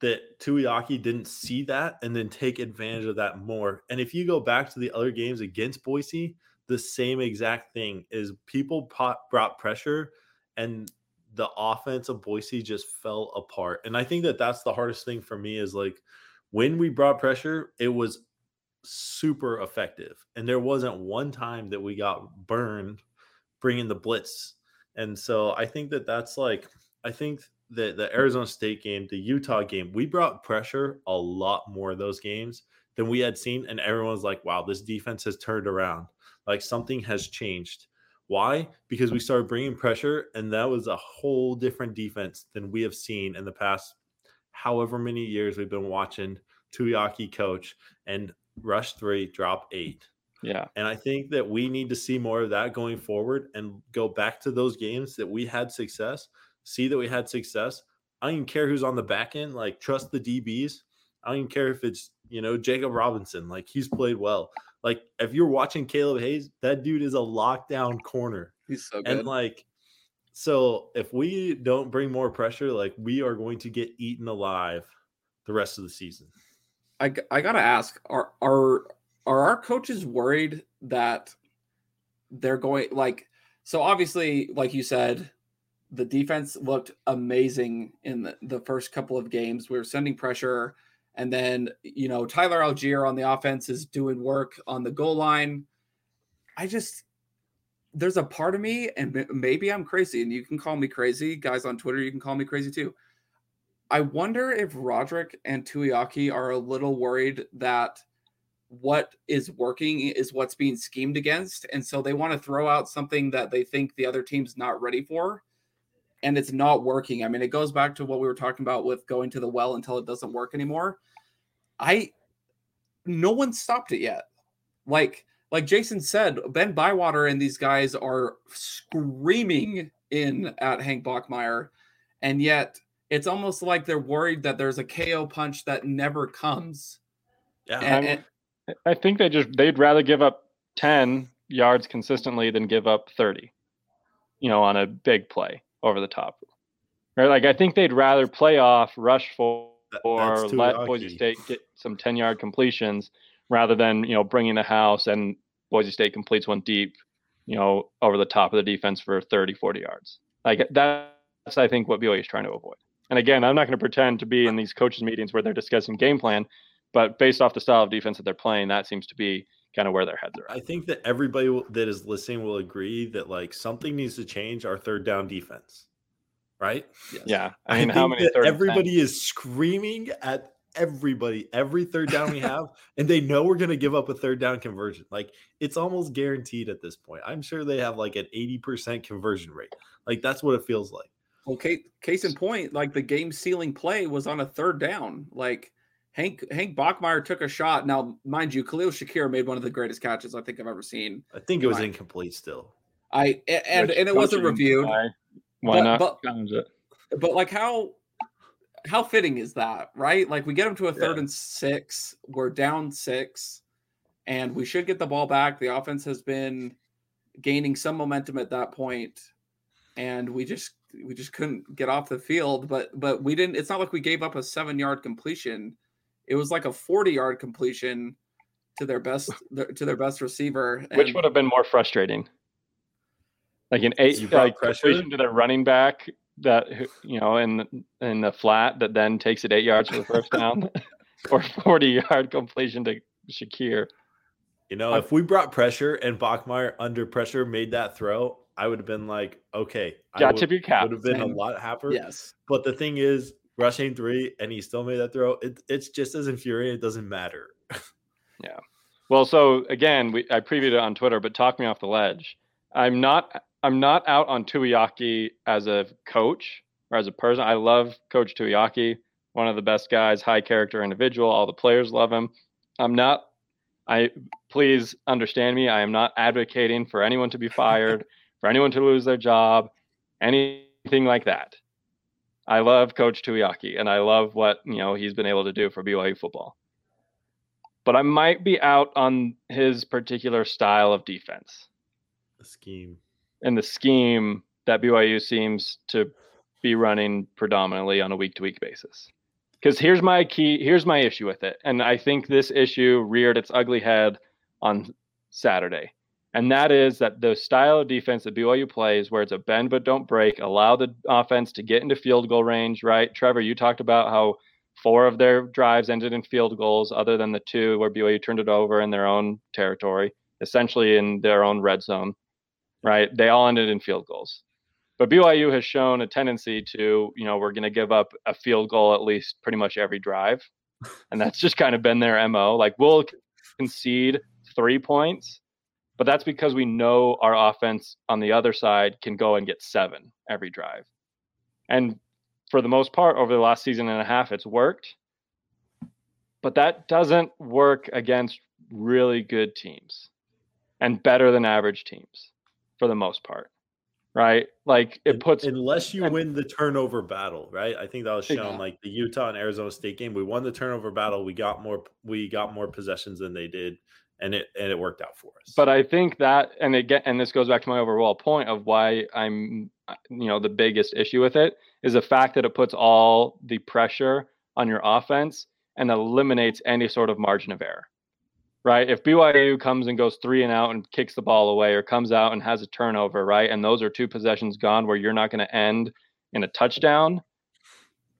that Tuiaki didn't see that and then take advantage of that more. And if you go back to the other games against Boise, the same exact thing is people pot, brought pressure and the offense of Boise just fell apart. And I think that that's the hardest thing for me is like when we brought pressure, it was super effective. And there wasn't one time that we got burned bringing the blitz. And so I think that that's like, I think that the Arizona State game, the Utah game, we brought pressure a lot more of those games than we had seen. And everyone's like, wow, this defense has turned around. Like something has changed. Why? Because we started bringing pressure, and that was a whole different defense than we have seen in the past however many years we've been watching Tuiaki coach and rush three, drop mm. eight. Yeah. And I think that we need to see more of that going forward and go back to those games that we had success, see that we had success. I don't even care who's on the back end, like trust the DBs I don't even care if it's you know Jacob Robinson. Like he's played well. Like if you're watching Kaleb Hayes, that dude is a lockdown corner. He's so good. And like, so if we don't bring more pressure, like we are going to get eaten alive the rest of the season. I, I gotta ask are are are our coaches worried that they're going like so obviously like you said the defense looked amazing in the, the first couple of games we were sending pressure and then you know tyler allgeier on the offense is doing work on the goal line i just there's a part of me and maybe i'm crazy and you can call me crazy guys on twitter you can call me crazy too I wonder if Roderick and Tuiaki are a little worried that what is working is what's being schemed against. And so they want to throw out something that they think the other team's not ready for. And it's not working. I mean, it goes back to what we were talking about with going to the well until it doesn't work anymore. I, no one stopped it yet. Like, like Jason said, Ben Bywater and these guys are screaming in at Hank Bachmeier. And yet it's almost like they're worried that there's a KO punch that never comes. Yeah. And- I'm- and- I think they just they'd rather give up 10 yards consistently than give up 30. You know, on a big play over the top. Right? Like I think they'd rather play off, rush for, or let Tuiaki. Boise State get some 10 yard completions rather than, you know, bringing the house and Boise State completes one deep, you know, over the top of the defense for 30, 40 yards. Like that's, I think, what BYU is trying to avoid. And again, I'm not going to pretend to be in these coaches' meetings where they're discussing game plan, but based off the style of defense that they're playing, that seems to be kind of where their heads are at. I think that everybody will- that is listening will agree that like something needs to change our third down defense, right? Yes. Yeah. I mean, how think many that third and everybody is screaming at everybody every third down we have, and they know we're going to give up a third down conversion. Like it's almost guaranteed at this point. I'm sure they have like an 80% conversion rate. Like that's what it feels like. Well, case, case in point, like the game ceiling play was on a third down. Like Hank Hank Bachmeier took a shot. Now, mind you, Khalil Shakir made one of the greatest catches I think I've ever seen. I think it was Right. incomplete still. I and Which and it wasn't coaching reviewed. guy, Why But- not but- challenge it? But like how how fitting is that, right? Like we get them to a third Yeah. and six, we're down six, and we should get the ball back. The offense has been gaining some momentum at that point, and we just we just couldn't get off the field. But but we didn't. It's not like we gave up a seven yard completion. It was like a forty yard completion to their best to their best receiver. Which and- would have been more frustrating? Like an eight You brought like pressure? completion to their running back that you know in in the flat that then takes it eight yards for the first <laughs> down, <laughs> or forty yard completion to Shakir. You know, I- if we brought pressure and Bachmeier under pressure made that throw, I would have been like, okay, I Got would, tip your cap. would have been a lot happier. yes. But the thing is, rushing three and he still made that throw. It, it's just as infuriating. It doesn't matter. Yeah. Well, so again, we I previewed it on Twitter, but talk me off the ledge. I'm not I'm not out on Tuiaki as a coach or as a person. I love Coach Tuiaki, one of the best guys, high character individual. All the players love him. I'm not. I please understand me. I am not advocating for anyone to be fired, <laughs> for anyone to lose their job, anything like that. I love Coach Tuiaki, and I love what you know he's been able to do for BYU football but I might be out on his particular style of defense The scheme. And the scheme that BYU seems to be running predominantly on a week to week basis. Because here's my key, here's my issue with it. And I think this issue reared its ugly head on Saturday. And that is that the style of defense that BYU plays, where it's a bend but don't break, allow the offense to get into field goal range, right? Trevor, you talked about how four of their drives ended in field goals, other than the two where BYU turned it over in their own territory, essentially in their own red zone, right? They all ended in field goals. But BYU has shown a tendency to, you know, we're going to give up a field goal at least pretty much every drive. And that's just kind of been their MO. Like we'll concede three points, but that's because we know our offense on the other side can go and get seven every drive. And for the most part, over the last season and a half, it's worked. But that doesn't work against really good teams and better than average teams for the most part. right? Like it puts unless you and- win the turnover battle, right? I think that was shown Yeah. like the Utah and Arizona State game. We won the turnover battle. We got more. We got more possessions than they did, and it and it worked out for us. But I think that, and again, and this goes back to my overall point of why I'm, uh, you know, the biggest issue with it is the fact that it puts all the pressure on your offense and eliminates any sort of margin of error. Right? If BYU comes and goes three and out and kicks the ball away, or comes out and has a turnover, right, and those are two possessions gone where you're not going to end in a touchdown.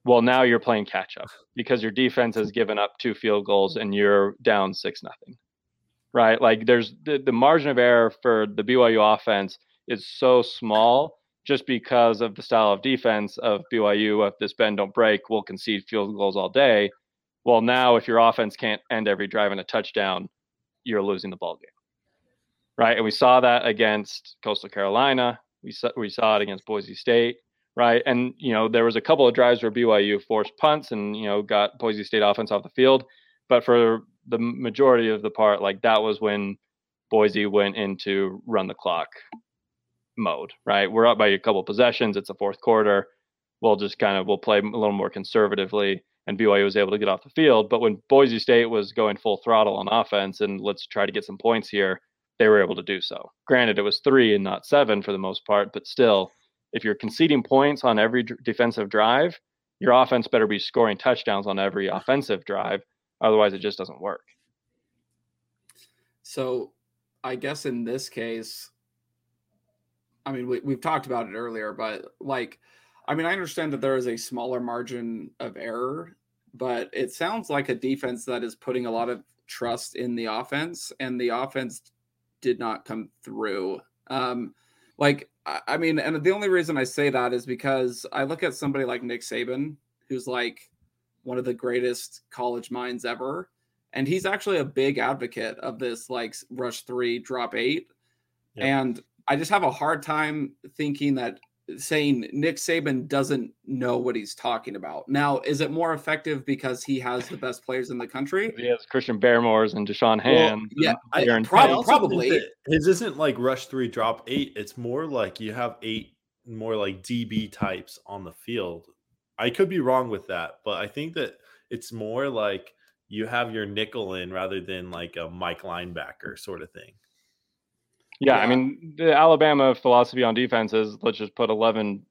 Well, now you're playing catch up because your defense has given up two field goals and you're down six nothing right? Like there's the, the margin of error for the BYU offense is so small just because of the style of defense of BYU. If this bend don't break, we'll concede field goals all day. Well, now if your offense can't end every drive in a touchdown, you're losing the ball game, right? And we saw that against Coastal Carolina. We saw we saw it against Boise State, right? And you know there was a couple of drives where BYU forced punts and you know got Boise State offense off the field, but for the majority of the part, like that was when Boise went into run the clock mode, right? We're up by a couple possessions. It's a fourth quarter. We'll just kind of we'll play a little more conservatively, and BYU was able to get off the field. But when Boise State was going full throttle on offense and let's try to get some points here, they were able to do so. Granted, it was three and not seven for the most part, but still, if you're conceding points on every d- defensive drive, your offense better be scoring touchdowns on every offensive drive. Otherwise, it just doesn't work. So I guess in this case, I mean, we, we've talked about it earlier, but like, I mean, I understand that there is a smaller margin of error, but it sounds like a defense that is putting a lot of trust in the offense, and the offense did not come through. Um, like, I, mean, and the only reason I say that is because I look at somebody like Nick Saban, who's like one of the greatest college minds ever and he's actually a big advocate of this like rush three drop eight Yep. and i just have a hard time thinking that saying nick saban doesn't know what he's talking about now is it more effective because he has the best players in the country He has Christian Barmores and Da'Shawn Hand. yeah, I, prob- I probably. his isn't like rush three, drop eight. It's more like you have eight more like DB types on the field. I could be wrong with that, but I think that it's more like you have your nickel in rather than like a Mike linebacker sort of thing. Yeah, I mean, the Alabama philosophy on defense is let's just put 11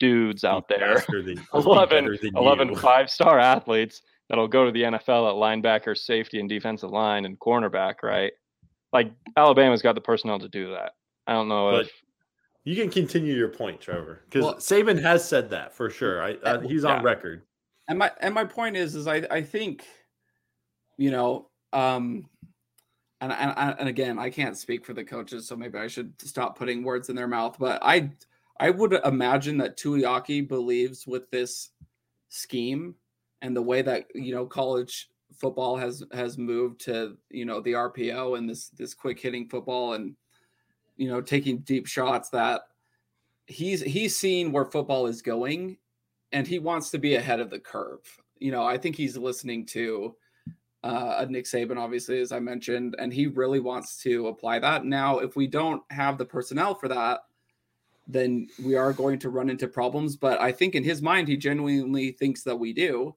dudes out there, <laughs> than, 11, 11 <laughs> five star athletes that'll go to the NFL at linebacker, safety, and defensive line and cornerback, right? Like Alabama's got the personnel to do that. I don't know But if You can continue your point, Trevor, because Well- Saban has said that for sure. I, uh, he's on Yeah. record. and my and my point is is i i think you know um and, and and again i can't speak for the coaches so maybe i should stop putting words in their mouth but i i would imagine that tuiaki believes with this scheme and the way that you know college football has has moved to you know the rpo and this this quick hitting football and you know taking deep shots that he's he's seen where football is going and he wants to be ahead of the curve. You know, I think he's listening to uh, Nick Saban, obviously, as I mentioned, and he really wants to apply that. Now, if we don't have the personnel for that, then we are going to run into problems. But I think in his mind, he genuinely thinks that we do.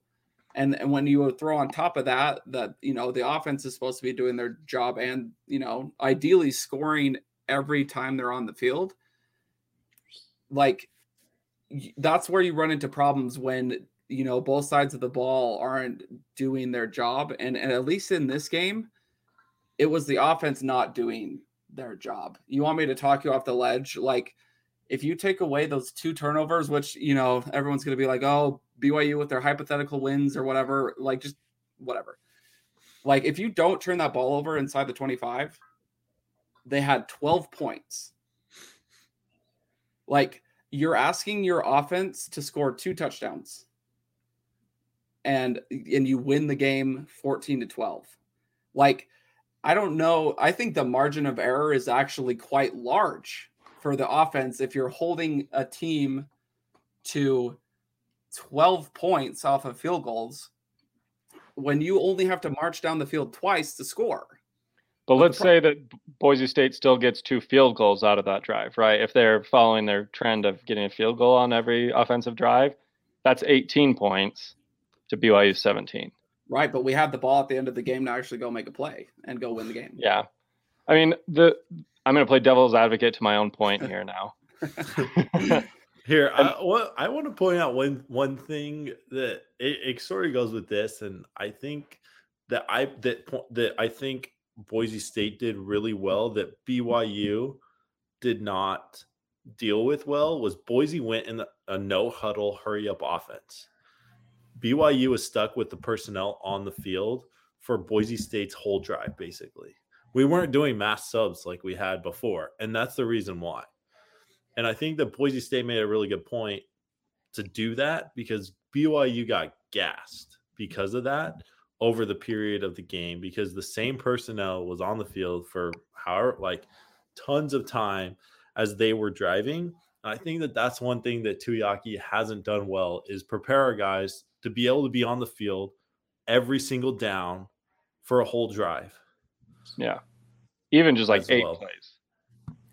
And, and when you throw on top of that, that, you know, the offense is supposed to be doing their job and, you know, ideally scoring every time they're on the field, like that's where you run into problems when you know both sides of the ball aren't doing their job and, and at least in this game it was the offense not doing their job. You want me to talk you off the ledge? Like if you take away those two turnovers which you know everyone's going to be like oh byu with their hypothetical wins or whatever like just whatever. Like if you don't turn that ball over inside the 25 they had 12 points. Like you're asking your offense to score two touchdowns and and you win the game 14 to 12 like i don't know i think the margin of error is actually quite large for the offense if you're holding a team to 12 points off of field goals when you only have to march down the field twice to score. But let's say that Boise State still gets two field goals out of that drive, right? If they're following their trend of getting a field goal on every offensive drive, that's 18 points to BYU 17. Right, but we have the ball at the end of the game to actually go make a play and go win the game. Yeah. I mean, the I'm going to play devil's advocate to my own point here now. <laughs> Here, I, what, I want to point out one one thing that it, it sort of goes with this, and I think that I that that I think Boise State did really well that BYU did not deal with well was Boise went in a no huddle hurry up offense. BYU was stuck with the personnel on the field for Boise State's whole drive basically. We weren't doing mass subs like we had before, and that's the reason why. And I think that Boise State made a really good point to do that because BYU got gassed because of that over the period of the game because the same personnel was on the field for however like tons of time as they were driving. And I think that that's one thing that Tuiaki hasn't done well is prepare our guys to be able to be on the field every single down for a whole drive. Yeah. Even just like eight well. plays.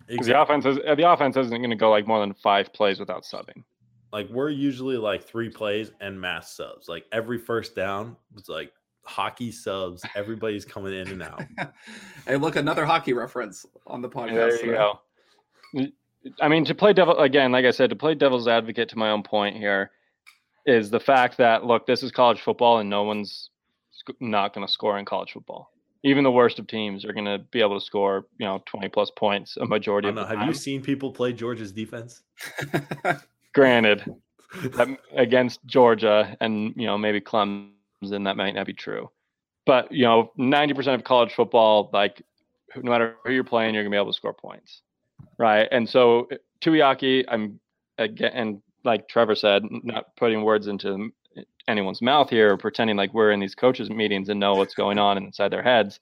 Because exactly. the offense is the offense isn't going to go like more than five plays without subbing. Like we're usually like three plays and mass subs. Like every first down was like hockey subs. Everybody's coming in and out. <laughs> hey, look, another hockey reference on the podcast. There you go. I mean, to play devil again, like I said, to play devil's advocate to my own point here is the fact that look, this is college football, and no one's not going to score in college football. Even the worst of teams are going to be able to score, you know, twenty plus points a majority of the Have time. you seen people play Georgia's defense? <laughs> Granted, against Georgia and you know maybe Clemson and that might not be true. But you know, ninety percent of college football, like no matter who you're playing, you're gonna be able to score points, right? And so Tuiaki, I'm again, and like Trevor said, not putting words into anyone's mouth here, or pretending like we're in these coaches' meetings and know what's going on inside their heads.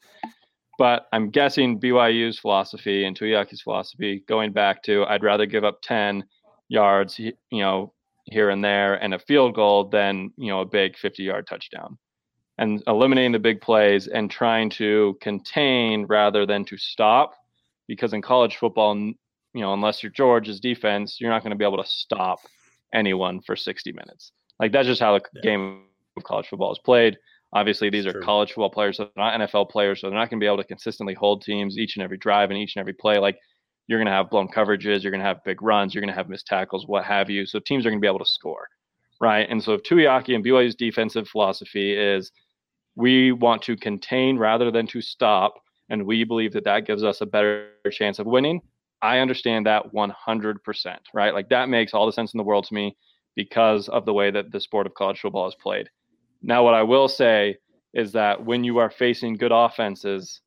But I'm guessing BYU's philosophy and Tuiaki's philosophy, going back to I'd rather give up ten yards, you know, here and there and a field goal than you know a big 50 yard touchdown and eliminating the big plays and trying to contain rather than to stop because in college football you know unless you're george's defense you're not going to be able to stop anyone for 60 minutes like that's just how the yeah. game of college football is played obviously these are college football players so they're not nfl players so they're not going to be able to consistently hold teams each and every drive and each and every play like you're going to have blown coverages, you're going to have big runs, you're going to have missed tackles, what have you. So teams are going to be able to score, right? And so if Tuiaki and BYU's defensive philosophy is we want to contain rather than to stop, and we believe that that gives us a better chance of winning. I understand that 100%, right? Like that makes all the sense in the world to me because of the way that the sport of college football is played. Now, what I will say is that when you are facing good offenses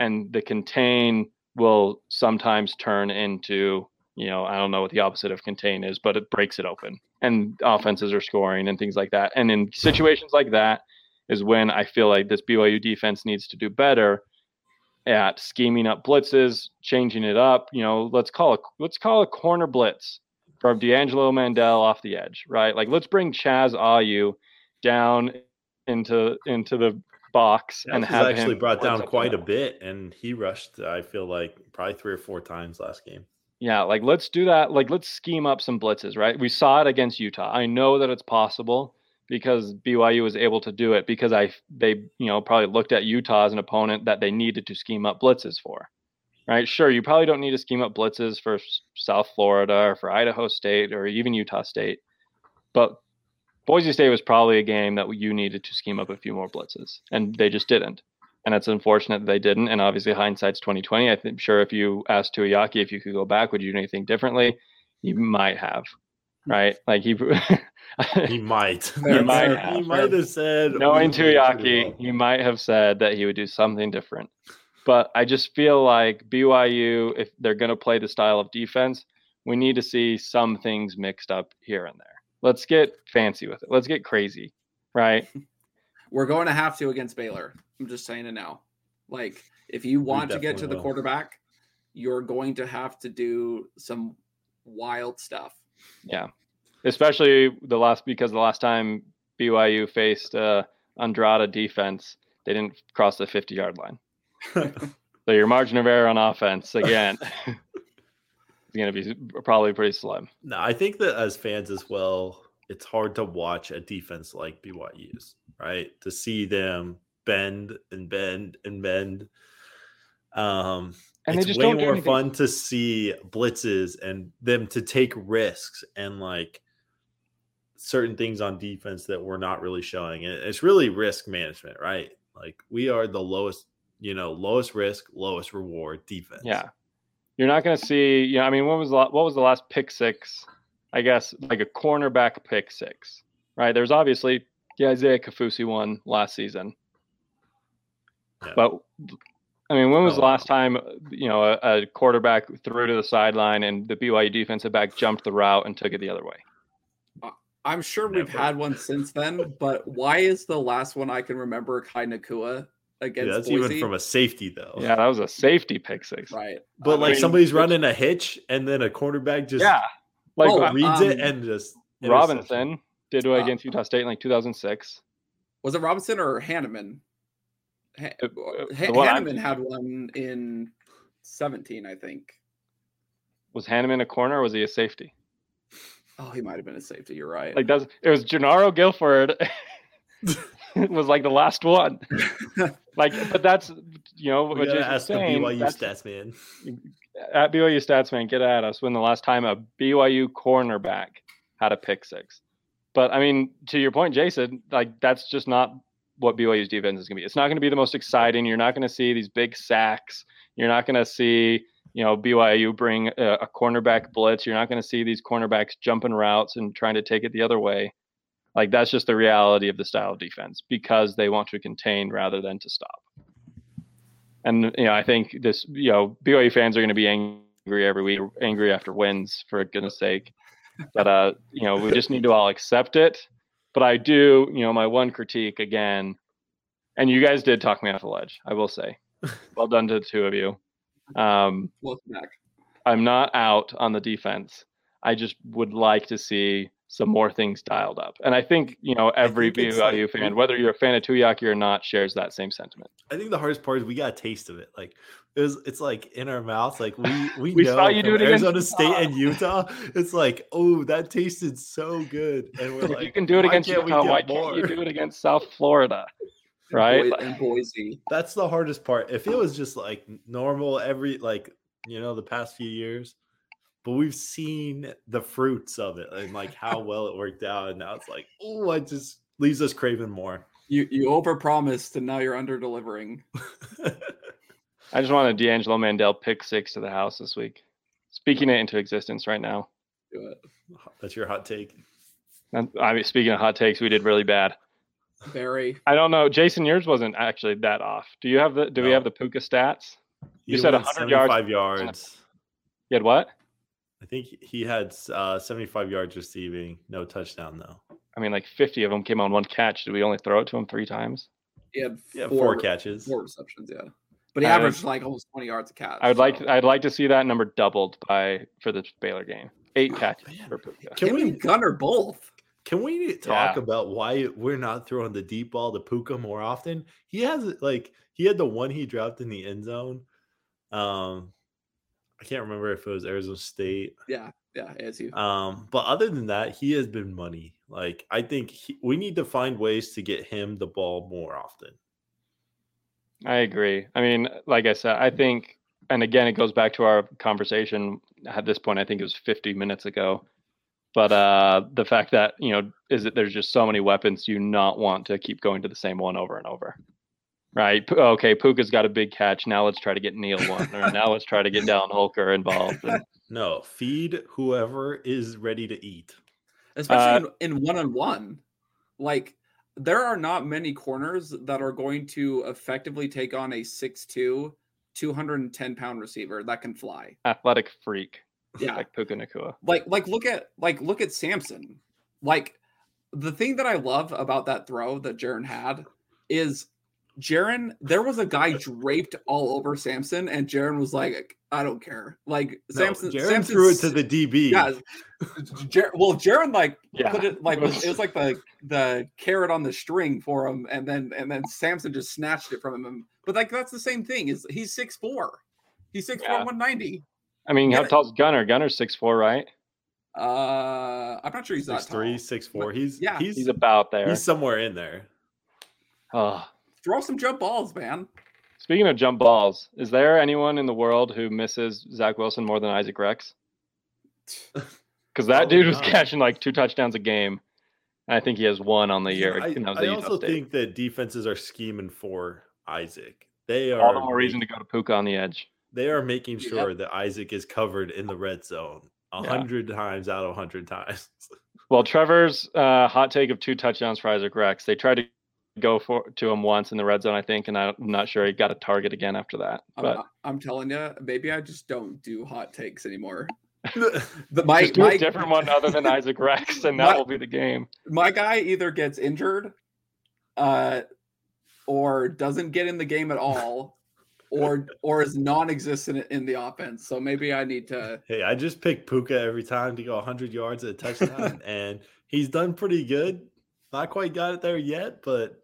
and the contain will sometimes turn into you know i don't know what the opposite of contain is but it breaks it open and offenses are scoring and things like that and in situations like that is when i feel like this byu defense needs to do better at scheming up blitzes changing it up you know let's call it let's call a corner blitz from D'Angelo Mandell off the edge, right? Like let's bring Chaz Ayu down into into the box and have actually brought down quite a bit, and he rushed. I feel like probably three or four times last game. Yeah, like let's do that. Like let's scheme up some blitzes, right? We saw it against Utah. I know that it's possible because BYU was able to do it because I they you know probably looked at Utah as an opponent that they needed to scheme up blitzes for. Right? Sure, you probably don't need to scheme up blitzes for South Florida or for Idaho State or even Utah State. But Boise State was probably a game that you needed to scheme up a few more blitzes, and they just didn't. And it's unfortunate that they didn't. And obviously, hindsight's twenty twenty. I'm sure if you asked Tuiaki if you could go back, would you do anything differently? You might have, right? Like he, <laughs> he might. <laughs> he might have. He might have said, knowing Tuiaki, he might have said that he would do something different. But I just feel like BYU, if they're going to play the style of defense, we need to see some things mixed up here and there. Let's get fancy with it. Let's get crazy, right? <laughs> We're going to have to against Baylor. I'm just saying it now. Like, if you want to get to the will. quarterback, you're going to have to do some wild stuff. Yeah, especially the last because the last time BYU faced uh, Aranda defense, they didn't cross the 50 yard line. <laughs> So your margin of error on offense again <laughs> is going to be probably pretty slim. No, I think that as fans as well, it's hard to watch a defense like BYU's, right? To see them bend and bend and bend. Um, And they it's way more fun to see blitzes and them to take risks and like certain things on defense that we're not really showing. And it's really risk management, right? Like we are the lowest, you know, lowest risk, lowest reward defense. Yeah. You're not going to see, you know, I mean, what was the, what was the last pick six? I guess like a cornerback pick six, right? There's obviously the Isaiah Kaufusi one last season. Yeah. But I mean, when was the Oh. last time, you know, a, a quarterback threw to the sideline and the BYU defensive back jumped the route and took it the other way? I'm sure we've had one since then, but why is the last one I can remember Kai Nacua Yeah, against that's Boise? even from a safety though. Yeah, that was a safety pick six. right. But I like mean, somebody's which- running a hitch and then a quarterback just Yeah. Like Oh, uh, reads it um, and just. Robinson did it Uh, against Utah State in like 2006. was it Robinson or Hannemann? Ha- Uh, uh, uh Ha- I'm Hannemann had one in 17, I think. Was Hannemann a corner or was he a safety? Oh, he might have been a safety. You're right. Like that's it was Gennaro Guilford it <laughs> was like the last one. <laughs> Like, but that's you know We what gotta Jason's ask the saying. BYU stats man. Uh, at BYU stats man, get at us when the last time a BYU cornerback had a pick six. But I mean, to your point, Jason, like that's just not what BYU's defense is going to be. It's not going to be the most exciting. You're not going to see these big sacks. You're not going to see, you know, BYU bring a, a cornerback blitz. You're not going to see these cornerbacks jumping routes and trying to take it the other way. Like that's just the reality of the style of defense because they want to contain rather than to stop. And you know, I think this, you know, BYU fans are going to be angry every week, angry after wins, for goodness sake. But uh, you know, we just need to all accept it. But I do, you know, my one critique again, and you guys did talk me off the ledge. I will say, <laughs> well done to the two of you. Um, Welcome back. I'm not out on the defense. I just would like to see some more things dialed up. And I think, you know, every think BYU like- fan, whether you're a fan of Tuiaki or not, shares that same sentiment. I think the hardest part is we got a taste of it. Like it was, it's like in our mouths. Like we <laughs> we, We know saw you do from it against Arizona State and Utah. It's like, oh, that tasted so good. And we're like, you can do it why against can't Utah, get why can't you do it against South Florida? <laughs> Right? Boi- and Boise. That's the hardest part. If it was just like normal every like you know the past few years, but we've seen the fruits of it and like how <laughs> well it worked out, and now it's like, oh, it just leaves us craving more. You you overpromised and now you're under delivering. <laughs> I just want a D'Angelo Mandell pick six to the house this week. Speaking it into existence right now. Do it. That's your hot take. I mean, speaking of hot takes, we did really bad. Very. I don't know, Jason. Yours wasn't actually that off. Do you have the? Do we have the Puka stats? You He said 100 yards. 75 yards. You had what? I think he had uh, 75 yards receiving, no touchdown though. I mean, like 50 of them came on one catch. Did we only throw it to him three times? He had Yeah, four, four, catches. Four receptions, yeah. But he I- averaged like almost 20 yards a catch. I would like. so- I'd like to see that number doubled by for the Baylor game. Eight catches man. for Puka. Can Him we Gunner both. can we talk Yeah. about why we're not throwing the deep ball to Puka more often? He has like he had the one he dropped in the end zone. Um, I can't remember if it was Arizona State. Yeah, yeah, ASU. Um, but other than that, he has been money. Like I think he, we need to find ways to get him the ball more often. I agree. I mean, like I said, I think, and again, it goes back to our conversation at this point. I think it was 50 minutes ago. But uh, the fact that you know is that there's just so many weapons, you not want to keep going to the same one over and over, right? P- Okay, Puka's got a big catch. Now let's try to get Neil one, or <laughs> now let's try to get Dallin Holker involved. And <laughs> No, feed whoever is ready to eat. Especially Uh, in, in one-on-one. Like there are not many corners that are going to effectively take on a 6'2, 210 pound receiver that can fly. athletic freak Yeah. like Puka Nacua. like like look at like look at Samson. Like the thing that I love about that throw that Jaren had is Jaren, there was a guy draped all over Samson, and Jaren was like, I don't care. Like No, Samson Jaren Samson threw it to the DB. yeah. Jar- well, Jaren like Yeah, put it like it was- <laughs> it was like the the carrot on the string for him, and then and then Samson just snatched it from him But like that's the same thing. Is he's six four. He's six Yeah. four, one ninety. I mean, how Yeah. tall's Gunner? Gunner's six four, right? Uh, I'm not sure he's Six that tall. three, six four. He's yeah. he's He's about there. he's somewhere in there. Oh. Throw some jump balls, man. Speaking of jump balls, is there anyone in the world who misses Zach Wilson more than Isaac Rex? <laughs> Because that Probably dude was not. catching like two touchdowns a game. I think he has one on the year. I, and that was I also State. think that defenses are scheming for Isaac. They are all the more reason to go to Puka on the edge. they are making Yep. sure that Isaac is covered in the red zone a Yeah. hundred times out of a hundred times. <laughs> Well, Trevor's uh, hot take of two touchdowns for Isaac Rex. They tried to go for to him once in the red zone, I think, and I'm not sure he got a target again after that. I'm, But I'm telling you, maybe I just don't do hot takes anymore. <laughs> the The, my just do my, a different one other than <laughs> Isaac Rex, and that My- will be the game. my guy either gets injured, uh, or doesn't get in the game at all, or or is non-existent in the offense. So maybe I need to. Hey, I just pick Puka every time to go 100 yards at a touchdown, <laughs> and he's done pretty good. Not quite got it there yet, but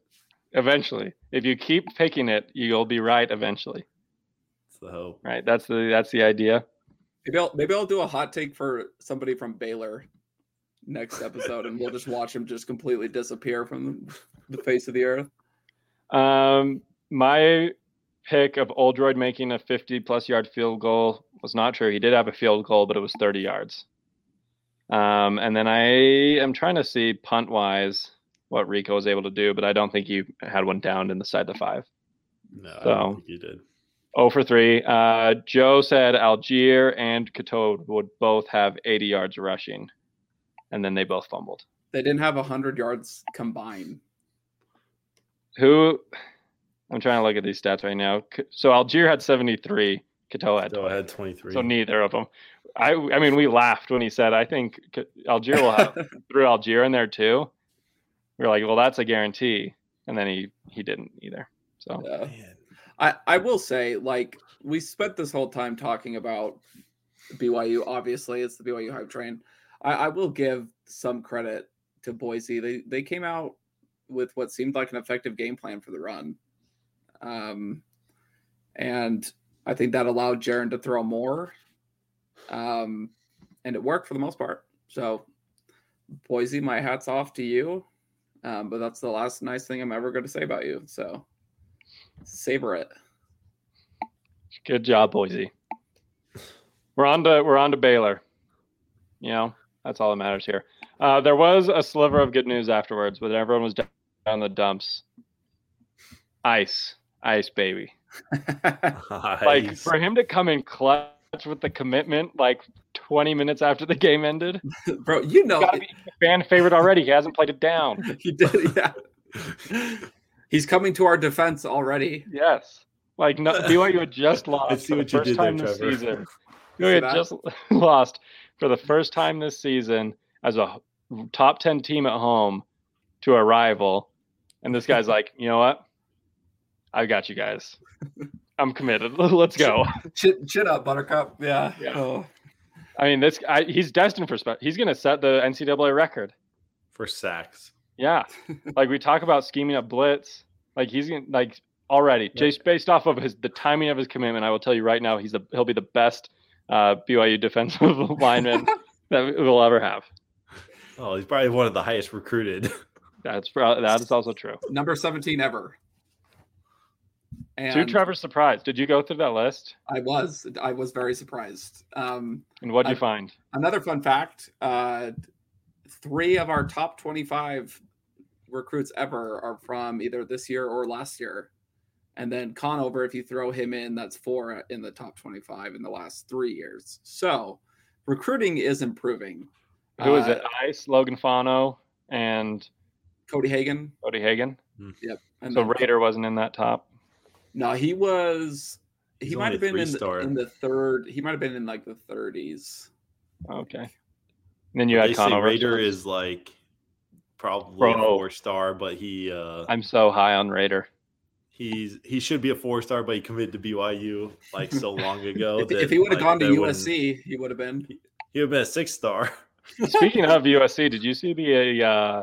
Eventually, if you keep picking it, you'll be right eventually. it's the hope. Right? That's the that's the idea. Maybe I'll maybe I'll do a hot take for somebody from Baylor next episode, and we'll just watch him just completely disappear from the, the face of the earth. Um, my pick of Oldroyd making a 50 plus yard field goal was not true. He did have a field goal, but it was 30 yards. Um, and then I am trying to see punt wise what Rehkow was able to do, but I don't think you had one down in the side of the five. No, I So- don't think you did. Oh for three. Uh, Joe said Allgeier and Katoa would both have 80 yards rushing, and then they both fumbled. They didn't have hundred yards combined. Who? I'm trying to look at these stats right now. So Allgeier had 73. Katoa had So I had 23. So neither of them. I I mean, we laughed when he said, "I think Allgeier will have <laughs> threw Allgeier in there too." We were like, "Well, that's a guarantee," and then he he didn't either. So Yeah. I, I will say, like, we spent this whole time talking about BYU. Obviously, it's the BYU hype train. I, I will give some credit to Boise. They they came out with what seemed like an effective game plan for the run. Um, and I think that allowed Jaren to throw more. Um, and it worked for the most part. So, Boise, my hat's off to you. Um, but that's the last nice thing I'm ever going to say about you. So, savor it. good job, Boise. We're on to we're on to Baylor. You know, that's all that matters here. Uh, there was a sliver of good news afterwards, but everyone was down in the dumps. Ice, ice, baby. <laughs> Like for him to come in clutch with the commitment, like 20 minutes after the game ended, <laughs> Bro, you know, gotta be a fan favorite already. He hasn't played it down. <laughs> he did. Yeah, he's coming to our defense already. Yes. Like no, <laughs> BYU had just lost I see for the what you first did there, this Trevor. season. BYU had just lost for the first time this season as a top 10 team at home to a rival. And this guy's like, you know what? I've got you guys. I'm committed. <laughs> Let's go. Chin, chin up, Buttercup. Yeah. Yeah. Oh. I mean, this I, he's destined for spe- He's going to set the NCAA record. for sacks. Yeah. <laughs> like we talk about scheming up blitz. Like he's going to like already just based off of his the timing of his commitment. I will tell you right now, he's the he'll be the best uh, BYU defensive <laughs> lineman that we'll ever have. Oh, he's probably one of the highest recruited. That's pro- that is also true. Number 17 ever. To And Trevor's surprise, did you go through that list? I was I was very surprised. Um, And what did you find? another fun fact: uh, three of our top 25 recruits ever are from either this year or last year, and then Conover, if you throw him in, that's four in the top 25 in the last three years. So recruiting is improving. Who is Uh, it? Ice, Logan Fano, and Cody Hagen. Cody Hagen. Yep. And So then- Raider wasn't in that top. No, he was. He He's might have been in the, in the third. He might have been in like the 30s. Okay. And then you had say Conover. Raider is like probably a four star, but he uh I'm so high on Raider. he's he should be a four star, but he committed to BYU like so <laughs> long ago. If, that, if he would have like, gone to USC, he would have been. he would have been a six star. <laughs> Speaking of USC, did you see the? Uh,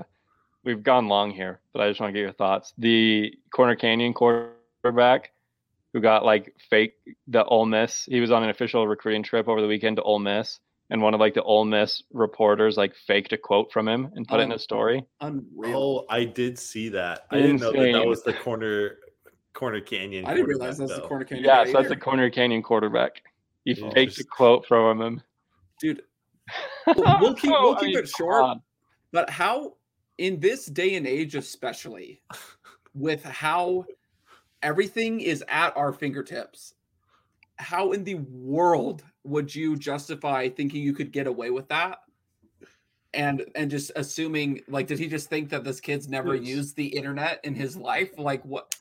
we've gone long here, but I just want to get your thoughts. The Corner Canyon quarterback who got like fake the Ole Miss. He was on an official recruiting trip over the weekend to Ole Miss, and one of like the Ole Miss reporters like faked a quote from him and put it in Um, a story. Unreal. Oh, I did see that. I didn't know that, that was the corner corner canyon. I didn't realize quarterback, that's the corner canyon. Yeah, guy so that's the. Corner Canyon quarterback. He faked a quote from him. dude. <laughs> We'll- we'll keep- we'll I mean, it short. come on. But how, in this day and age, especially with how everything is at our fingertips, how in the world would you justify thinking you could get away with that? And and just assuming like, did he just think that this kid's never Yes. used the internet in his life? Like what?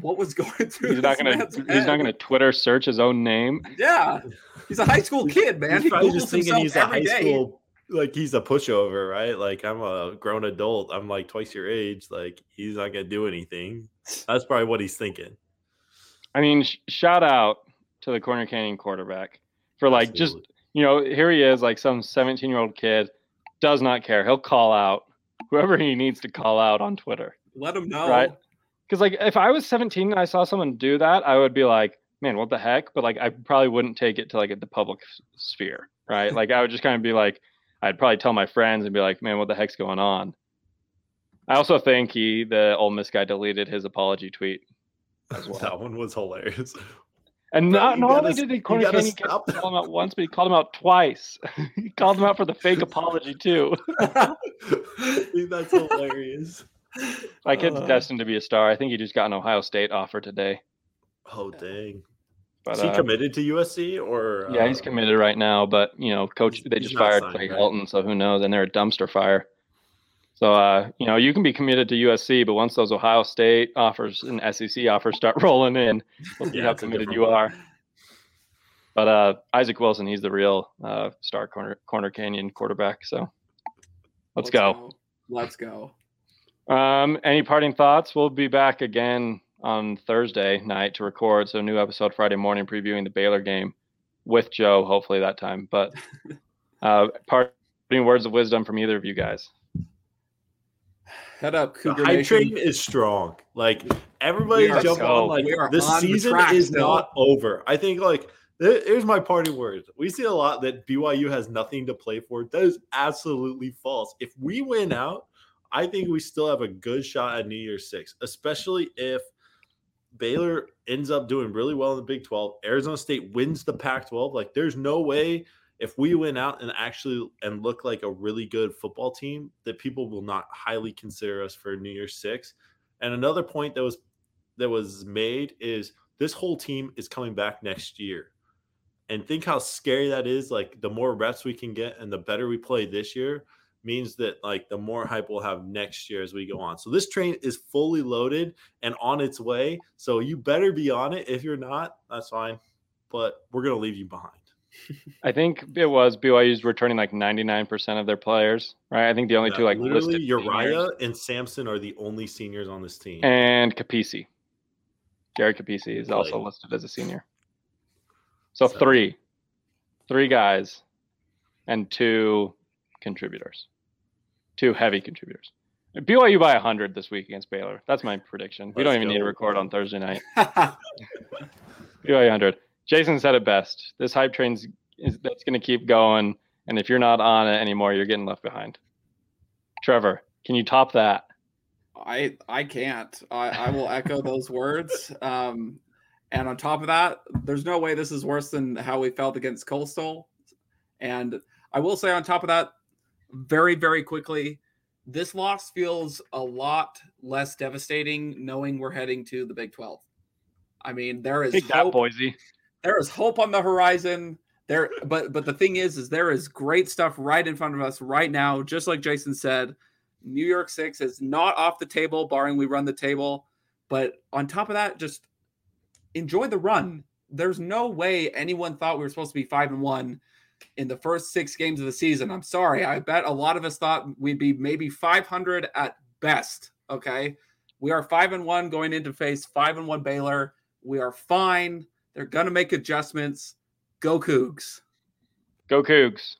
What was <laughs> going through? He's not gonna. man's He's head? not gonna Twitter search his own name. Yeah, he's a high school kid, man. He's he probably Googles just thinking himself he's a high day. school, like he's a pushover, right? Like I'm a grown adult. I'm like twice your age. Like he's not gonna do anything. That's probably what he's thinking. I mean, sh- shout out to the Corner Canyon quarterback for like just you know here he is like some 17 year old kid does not care. He'll call out whoever he needs to call out on Twitter. Let him know. Right. Because like if I was 17 and I saw someone do that, I would be like, man, what the heck? But like I probably wouldn't take it to like the public sphere, right? like I would just kind of be like, I'd probably tell my friends and be like, man, what the heck's going on? I also think he, the Ole Miss guy, deleted his apology tweet as <laughs> well. that one was hilarious. And Bro, not, not gotta only did he you Corner gotta Canyon kid stop call him out once, but he called him out twice. <laughs> he called him out for the fake <laughs> apology too. That's hilarious. That kid's Uh. destined to be a star. I think he just got an Ohio State offer today. Oh dang! But Is he uh, committed to USC or? yeah, he's uh, committed right now. But you know, coach, they just fired signed, Clay right? Helton, so who knows? And they're a dumpster fire. So uh, you know, you can be committed to USC, but once those Ohio State offers and SEC offers start <laughs> rolling in, we'll see Yeah, how committed different you are. But uh, Isaac Wilson, he's the real uh, star corner corner canyon quarterback. So let's, go. Let's go. Um, any parting thoughts? We'll be back again on Thursday night to record. So new episode Friday morning previewing the Baylor game with Joe, hopefully that time. But <laughs> uh, parting words of wisdom from either of you guys. Head up, The Cougar hype Nation. train is strong. Like everybody's are jumping so- on. Like we are the on the season track is still. not over. I think like there- here's my party words. We see a lot that BYU has nothing to play for. That is absolutely false. If we win out, I think we still have a good shot at New Year's Six, especially if Baylor ends up doing really well in the Big 12. Arizona State wins the Pac 12. Like, there's no way if we win out and actually and look like a really good football team that people will not highly consider us for New Year's Six. And another point that was that was made is this whole team is coming back next year. And think how scary that is. Like the more reps we can get and the better we play this year means that like the more hype we'll have next year as we go on. So this train is fully loaded and on its way. So you better be on it. If you're not, that's fine. But we're gonna leave you behind. <laughs> I think it was BYU's returning like 99% of their players, right? I think the only Yeah, two like literally Uriah seniors. and Samson are the only seniors on this team. and Capisi. Gary Capisi is also listed as a senior. So So- three, three guys, and two contributors, two heavy contributors. BYU by hundred this week against Baylor. That's my prediction. we don't Let's even need to record on Thursday night. <laughs> BYU hundred. Jason said it best. This hype train's is that's going to keep going, and if you're not on it anymore, you're getting left behind. Trevor, can you top that? I I can't. I, I will echo <laughs> those words. Um, and on top of that, there's no way this is worse than how we felt against Coastal. And I will say on top of that, very very quickly, this loss feels a lot less devastating knowing we're heading to the Big 12. I mean, there is Take that, hope. Boise. there is hope on the horizon there but but the thing is is there is great stuff right in front of us right now just like jason said new year's six is not off the table barring we run the table but on top of that just enjoy the run there's no way anyone thought we were supposed to be five and one in the first six games of the season i'm sorry i bet a lot of us thought we'd be maybe 500 at best okay we are five and one going into face five and one baylor we are fine they're going to make adjustments. Go Cougs. Go Cougs.